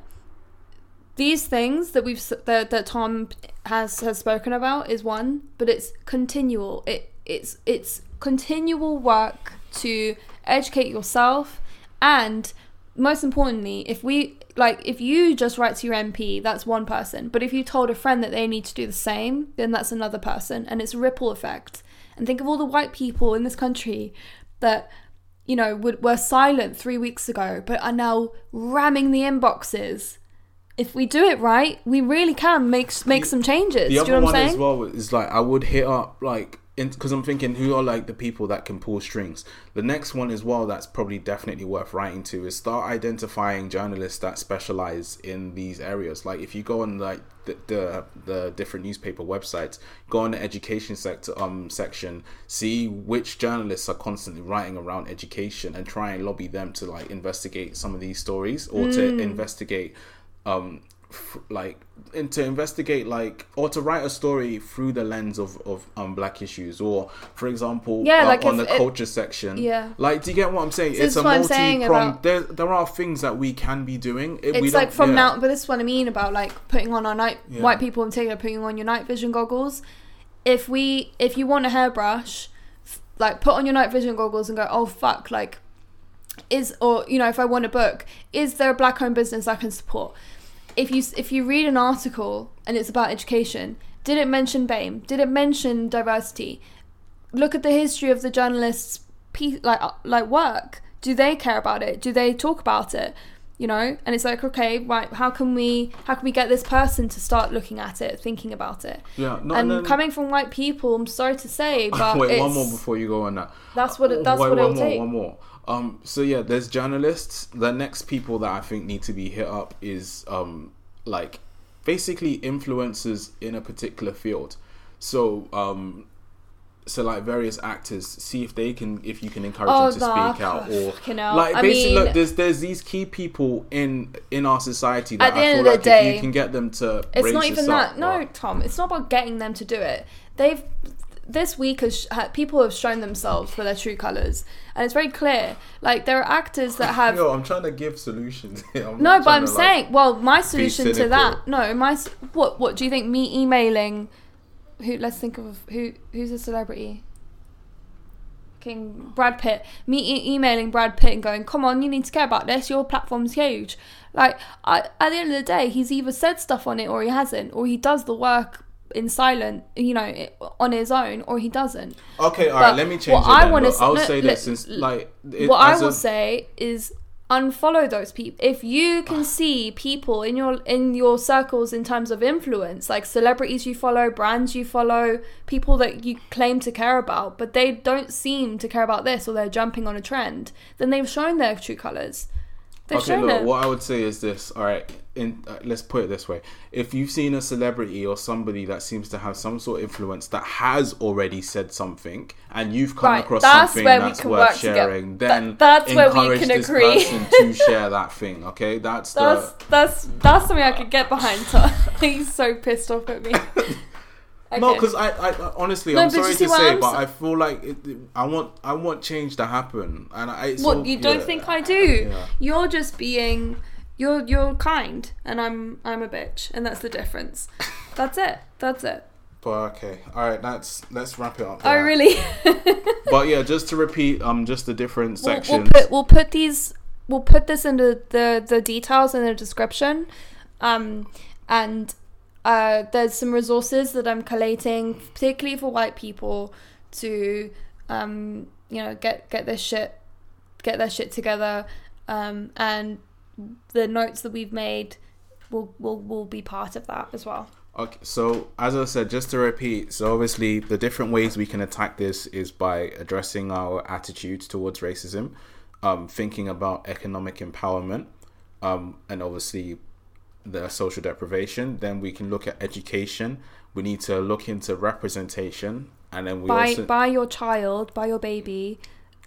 A: These things that we've that, that Tom has has spoken about is one, but it's continual. It it's it's continual work to educate yourself and most importantly, if we like if you just write to your MP, that's one person. But if you told a friend that they need to do the same, then that's another person and it's a ripple effect. And think of all the white people in this country that you know were silent 3 weeks ago but are now ramming the inboxes. If we do it right, we really can make make some changes.
B: the
A: do you
B: other
A: know what
B: one
A: I'm
B: as well is like I would hit up like because I'm thinking who are like the people that can pull strings. The next one as well that's probably definitely worth writing to is start identifying journalists that specialize in these areas. Like if you go on like the the, the different newspaper websites, go on the education sector um section, see which journalists are constantly writing around education and try and lobby them to like investigate some of these stories or
A: Mm.
B: to investigate um like and to investigate like or to write a story through the lens of of um black issues or for example
A: Yeah,
B: uh,
A: like
B: on the
A: it-
B: culture section
A: Yeah.
B: like do you get what i'm saying
A: So
B: it's a
A: is what I'm saying
B: multi-pronged
A: about-
B: there there are things that we can be doing It-
A: it's like from
B: yeah.
A: now but this is what i mean about like putting on our night
B: Yeah.
A: white people in particular putting on your night vision goggles if we if you want a hairbrush like put on your night vision goggles and go oh fuck like is or you know if i want a book is there a black owned business i can support if you if you read an article and it's about education did it mention BAME? did it mention diversity? Look at the history of the journalists pe- like uh, like work. Do they care about it? Do they talk about it? You know? And it's like okay right how can we how can we get this person to start looking at it thinking about it?
B: Yeah no,
A: and
B: then-
A: coming from white people i'm sorry to say but
B: wait
A: it's,
B: one more before you go on that.
A: That's what it, that's what it'll
B: more,
A: take.
B: one more um so yeah there's journalists. The next people that i think need to be hit up is um like basically influencers in a particular field. So um so like various actors. See if they can if you can encourage
A: Oh,
B: them to speak out or like
A: I
B: basically
A: mean-
B: look there's there's these key people in in our society that
A: At the
B: i
A: end of the
B: like
A: day,
B: you can get them to
A: it's not even that.
B: Up,
A: no tom it's not about getting them to do it. They've this week has ha- people have shown themselves for their true colors and it's very clear like there are actors that have
B: no, I'm trying to give solutions.
A: No, but I'm
B: to, like-
A: saying, well, my solution to that, no, my what what do you think? Me emailing, who? Let's think of who who's a celebrity. King Brad Pitt. Me e- emailing Brad Pitt and going, "Come on, you need to care about this. Your platform's huge." Like, I, at the end of the day, he's either said stuff on it or he hasn't, or he does the work in silent, you know, on his own, or he doesn't.
B: Okay, all
A: But
B: right. Let me change
A: what
B: it.
A: I
B: Look,
A: s-
B: I'll
A: no,
B: say this since like it,
A: what I will
B: a-
A: say is unfollow those people if you can see people in your in your circles in terms of influence like celebrities you follow brands you follow people that you claim to care about but they don't seem to care about this or they're jumping on a trend then they've shown their true colors they've
B: Okay, look.
A: it
B: What I would say is this. All right. In uh, let's put it this way: if you've seen a celebrity or somebody that seems to have some sort of influence that has already said something, and you've come
A: Right,
B: across
A: that's
B: something
A: where we
B: that's
A: can
B: worth
A: work together.
B: sharing,
A: That-
B: then
A: that's where we can
B: this
A: agree.
B: person to share that thing. Okay, that's the.
A: that's that's that's something i could get behind he's so pissed off at me
B: No, because I, I, honestly,
A: No,
B: I'm sorry to say,
A: I'm
B: but I feel like it, I want, I want change to happen, and I.
A: What
B: all-
A: you don't
B: yeah.
A: think I do?
B: Yeah.
A: You're just being you're you're kind and I'm I'm a bitch and that's the difference. That's it. That's it.
B: But okay, all right. That's let's wrap it up.
A: Oh really?
B: But yeah, just to repeat, um, just the different
A: we'll, we'll
B: sections.
A: put we'll put these we'll put this into the the details in the description. Um and uh there's some resources that I'm collating particularly for white people to um you know get get this shit get their shit together um and the notes that we've made will will will be part of that as well.
B: Okay, so as I said, just to repeat, so obviously the different ways we can attack this is by addressing our attitudes towards racism. um, thinking about economic empowerment, um, and obviously the social deprivation. Then we can look at education. We need to look into representation, and then we
A: buy
B: also
A: buy your child, buy your baby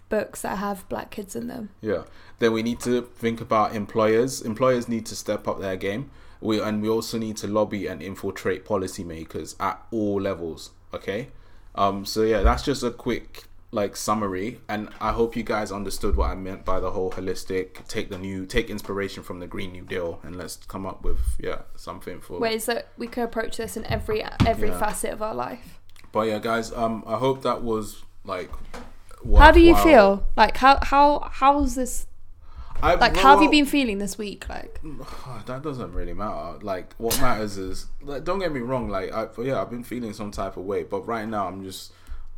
A: books that have black kids in them.
B: Yeah. Then we need to think about employers. Employers need to step up their game. We and we also need to lobby and infiltrate policymakers at all levels. Okay. Um. So yeah, that's just a quick like summary, and I hope you guys understood what I meant by the whole holistic. Take the new, take inspiration from the Green New Deal, and let's come up with yeah something for.
A: Ways that we could approach this in every every
B: Yeah.
A: facet of our life.
B: But yeah, guys. Um. I hope that was like.
A: How do you feel? Like how how how's this
B: I,
A: like how have you been feeling this week? Like
B: that doesn't really matter. Like what matters is like don't get me wrong. Like I yeah I've been feeling some type of way, but right now I'm just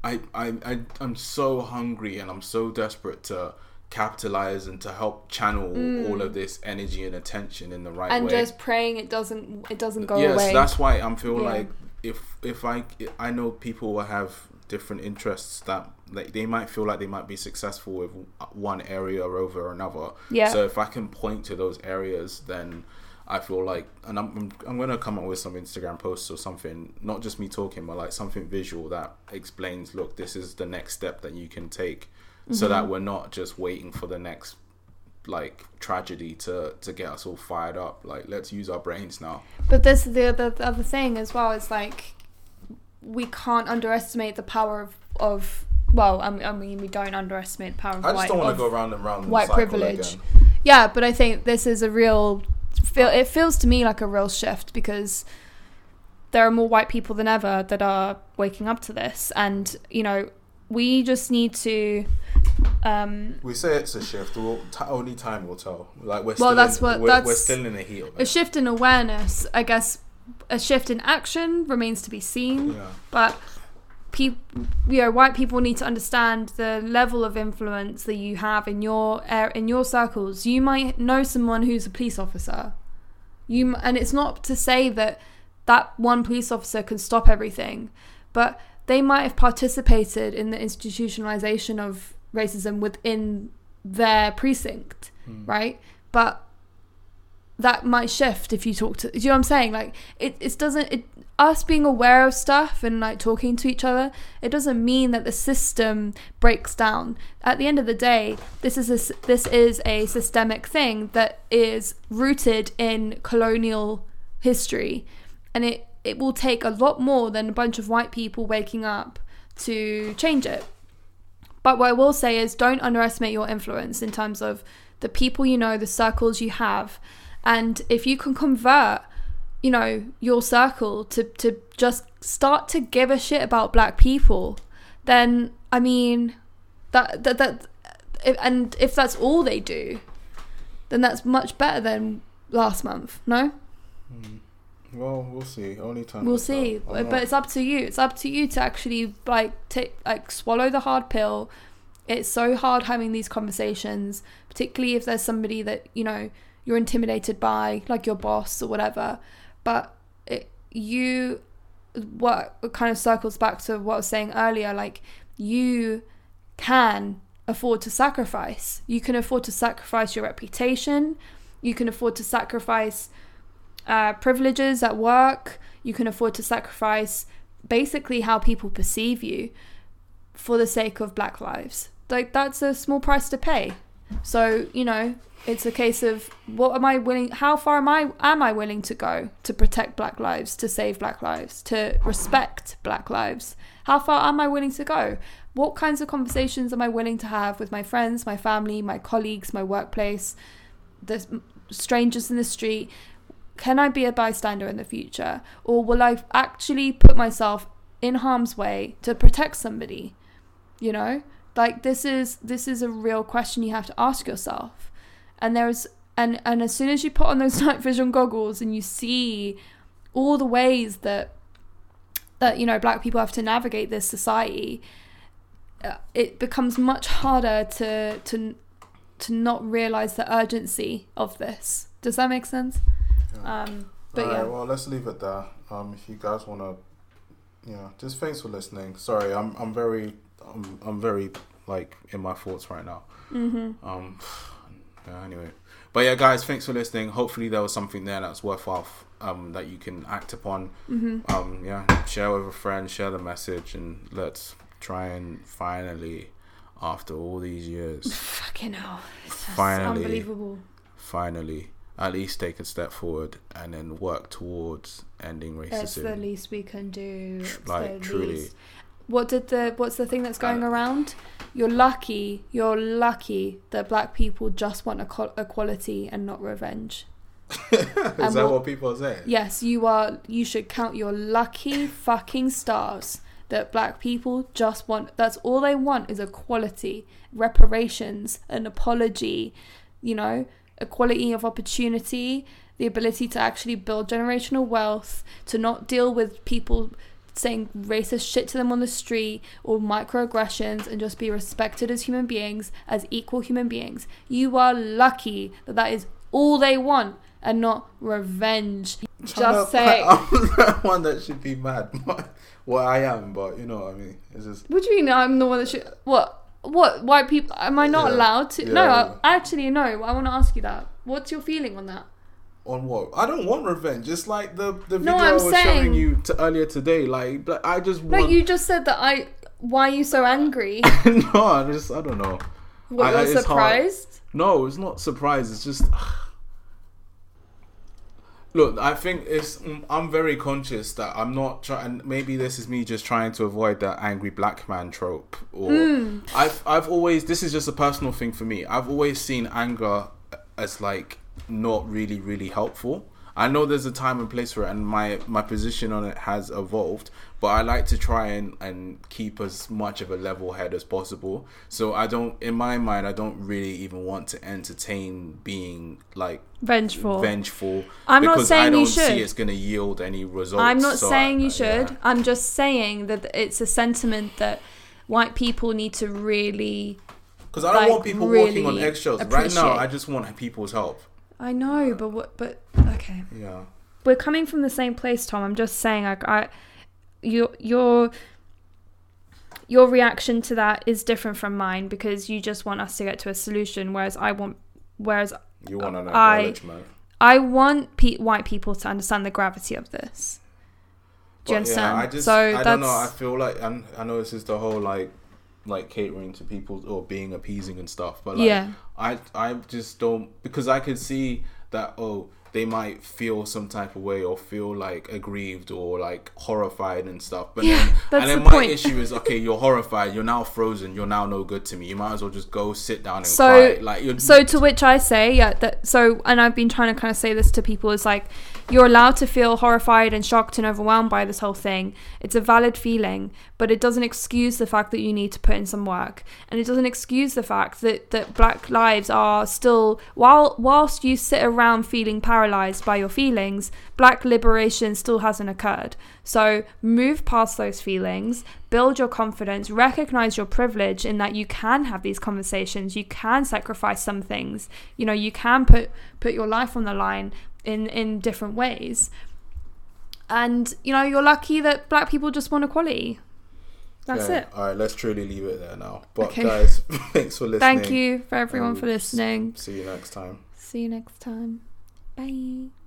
B: I I, I I'm so hungry and I'm so desperate to capitalize and to help channel all of this energy and attention in the right
A: Mm. and
B: way.
A: just praying it doesn't it doesn't go
B: yes,
A: away.
B: that's why I'm feel
A: Yeah.
B: like if if I I know people will have different interests that like they might feel like they might be successful with one area over another.
A: Yeah.
B: So if I can point to those areas, then I feel like, and I'm I'm, I'm gonna come up with some Instagram posts or something, not just me talking, but like something visual that explains, look, this is the next step that you can take, so
A: Mm-hmm.
B: that we're not just waiting for the next like tragedy to to get us all fired up. Like let's use our brains now.
A: But this the other the other thing as well is like we can't underestimate the power of of well I mean, I mean we don't underestimate the power of
B: I just
A: white
B: don't want to go round and round.
A: white privilege.
B: again.
A: Yeah, but I think this is a real feel. It feels to me like a real shift because there are more white people than ever that are waking up to this, and you know we just need to. Um,
B: We say it's a shift. We'll, t- only time will tell. Like we're
A: Well,
B: still
A: that's
B: in,
A: what-
B: we're, we're still in the heat of
A: a shift in awareness, I guess. A shift in action remains to be seen.
B: Yeah.
A: but people you know white people need to understand the level of influence that you have in your ar- in your circles you might know someone who's a police officer you and it's not to say that that one police officer can stop everything but they might have participated in the institutionalization of racism within their precinct hmm. right but that might shift if you talk to do you know what i'm saying? Like it, it doesn't it us being aware of stuff and like talking to each other it doesn't mean that the system breaks down. At the end of the day this is a, this is a systemic thing that is rooted in colonial history. And it it will take a lot more than a bunch of white people waking up to change it. But what I will say is don't underestimate your influence in terms of the people you know, the circles you have. And if you can convert, you know, your circle to, to just start to give a shit about black people, then I mean that that that if, and if that's all they do, then that's much better than last month, no? Hmm.
B: Well, we'll see. Only time.
A: We'll see. But
B: not-
A: it's up to you. It's up to you to actually like take like swallow the hard pill. It's so hard having these conversations, particularly if there's somebody that you know you're intimidated by, like your boss or whatever. But it, you, what kind of circles back to what I was saying earlier, like you can afford to sacrifice. You can afford to sacrifice your reputation. You can afford to sacrifice uh, privileges at work. You can afford to sacrifice basically how people perceive you for the sake of Black lives. Like that's a small price to pay. So you know, it's a case of what am I willing? How far am I am I willing to go to protect Black lives, to save Black lives, to respect Black lives? How far am I willing to go? What kinds of conversations am I willing to have with my friends, my family, my colleagues, my workplace, the strangers in the street? can I be a bystander in the future? Or will I actually put myself in harm's way to protect somebody? You know? Like this is this is a real question you have to ask yourself. And there's and and as soon as you put on those night vision goggles and you see all the ways that that you know black people have to navigate this society uh, it becomes much harder to to to not realize the urgency of this does that make sense um, but
B: All right,
A: yeah,
B: well, let's leave it there. Um, if you guys want to, yeah, just thanks for listening. Sorry, I'm I'm very I'm I'm very like in my thoughts right now.
A: Mm-hmm.
B: Um, yeah, anyway, but yeah, guys, thanks for listening. Hopefully, there was something there that's worthwhile um, that you can act upon.
A: Mm-hmm.
B: Um, yeah, share with a friend, share the message, and let's try and finally, after all these years,
A: Fucking hell. It's
B: Finally.
A: unbelievable.
B: finally at least take a step forward and then work towards ending racism.
A: It's the least we can do. It's
B: Like truly,
A: least. What did the what's the thing that's going
B: Uh,
A: around? You're lucky. You're lucky that black people just want equal- equality and not revenge.
B: is
A: and
B: that
A: what-
B: what people are saying?
A: Yes, you are. You should count your lucky fucking stars that black people just want. That's all they want is equality, reparations, an apology. You know, equality of opportunity, the ability to actually build generational wealth, to not deal with people saying racist shit to them on the street or microaggressions and just be respected as human beings, as equal human beings. You are lucky that that is all they want and not revenge. Just say.
B: I'm the one that should be mad. well, I am, but you know what I mean. It's just
A: What do you mean I'm the one that should. What? What? White people. Am I not
B: Yeah.
A: allowed to? No, I, actually, no. I want to ask you that. What's your feeling on that?
B: On what? I don't want revenge. It's like the the video I
A: I'm
B: was
A: saying-
B: showing you to earlier today. Like, but I just
A: No, you just said that I. Why are you so angry?
B: no, I just I don't know.
A: What,
B: I-
A: you're
B: it's hard.
A: surprised?
B: No, it's not surprise. It's just. Look, I think it's. mm, I'm very conscious that I'm not trying. Maybe this is me just trying to avoid that angry black man trope. Or
A: Hmm.
B: I've I've always. This is just a personal thing for me. I've always seen anger as like not really really helpful. I know there's a time and place for it, and my my position on it has evolved. But I like to try and and keep as much of a level head as possible. So I don't, in my mind, I don't really even want to entertain being like
A: Vengeful.
B: vengeful.
A: I'm not saying
B: I
A: you
B: don't
A: should.
B: see it's going to yield any results.
A: I'm not
B: So
A: saying
B: I-
A: you uh, should.
B: yeah.
A: I'm just saying that it's a sentiment that white people need to really.
B: Because I don't
A: like,
B: want people walking on eggshells. Right now, I just want people's help.
A: I know, but what? But okay.
B: Yeah.
A: we're coming from the same place, Tom. I'm just saying, like, I, your your your reaction to that is different from mine because you just want us to get to a solution, whereas I want, whereas
B: You want an
A: I-
B: acknowledgement.
A: I want pe- white people to understand the gravity of this. Do you
B: But, yeah,
A: understand?
B: I just,
A: so
B: I
A: that's
B: don't know. I feel like, and I know this is the whole like, like catering to people or being appeasing and stuff. But like,
A: Yeah.
B: I, I just don't because I could see that. Oh, they might feel some type of way or feel like aggrieved or like horrified and stuff. But
A: Yeah,
B: then, and then
A: the
B: my
A: point.
B: issue is okay, you're horrified, you're now frozen, you're now no good to me. You might as well just go sit down and
A: So-
B: cry. Like you're
A: So to which I say, yeah, that so and I've been trying to kind of say this to people is like you're allowed to feel horrified and shocked and overwhelmed by this whole thing. It's a valid feeling, but it doesn't excuse the fact that you need to put in some work. And it doesn't excuse the fact that that black lives are still while whilst you sit around feeling paralyzed by your feelings, black liberation still hasn't occurred. So move past those feelings, build your confidence, recognize your privilege in that you can have these conversations, you can sacrifice some things, you know, you can put put your life on the line in in different ways. And you know, you're lucky that black people just want equality. That's
B: Yeah.
A: it.
B: All right, let's truly leave it there now. But
A: Okay.
B: guys, thanks for listening.
A: Thank you for everyone
B: and
A: for listening.
B: See you next time.
A: See you next time. Bye.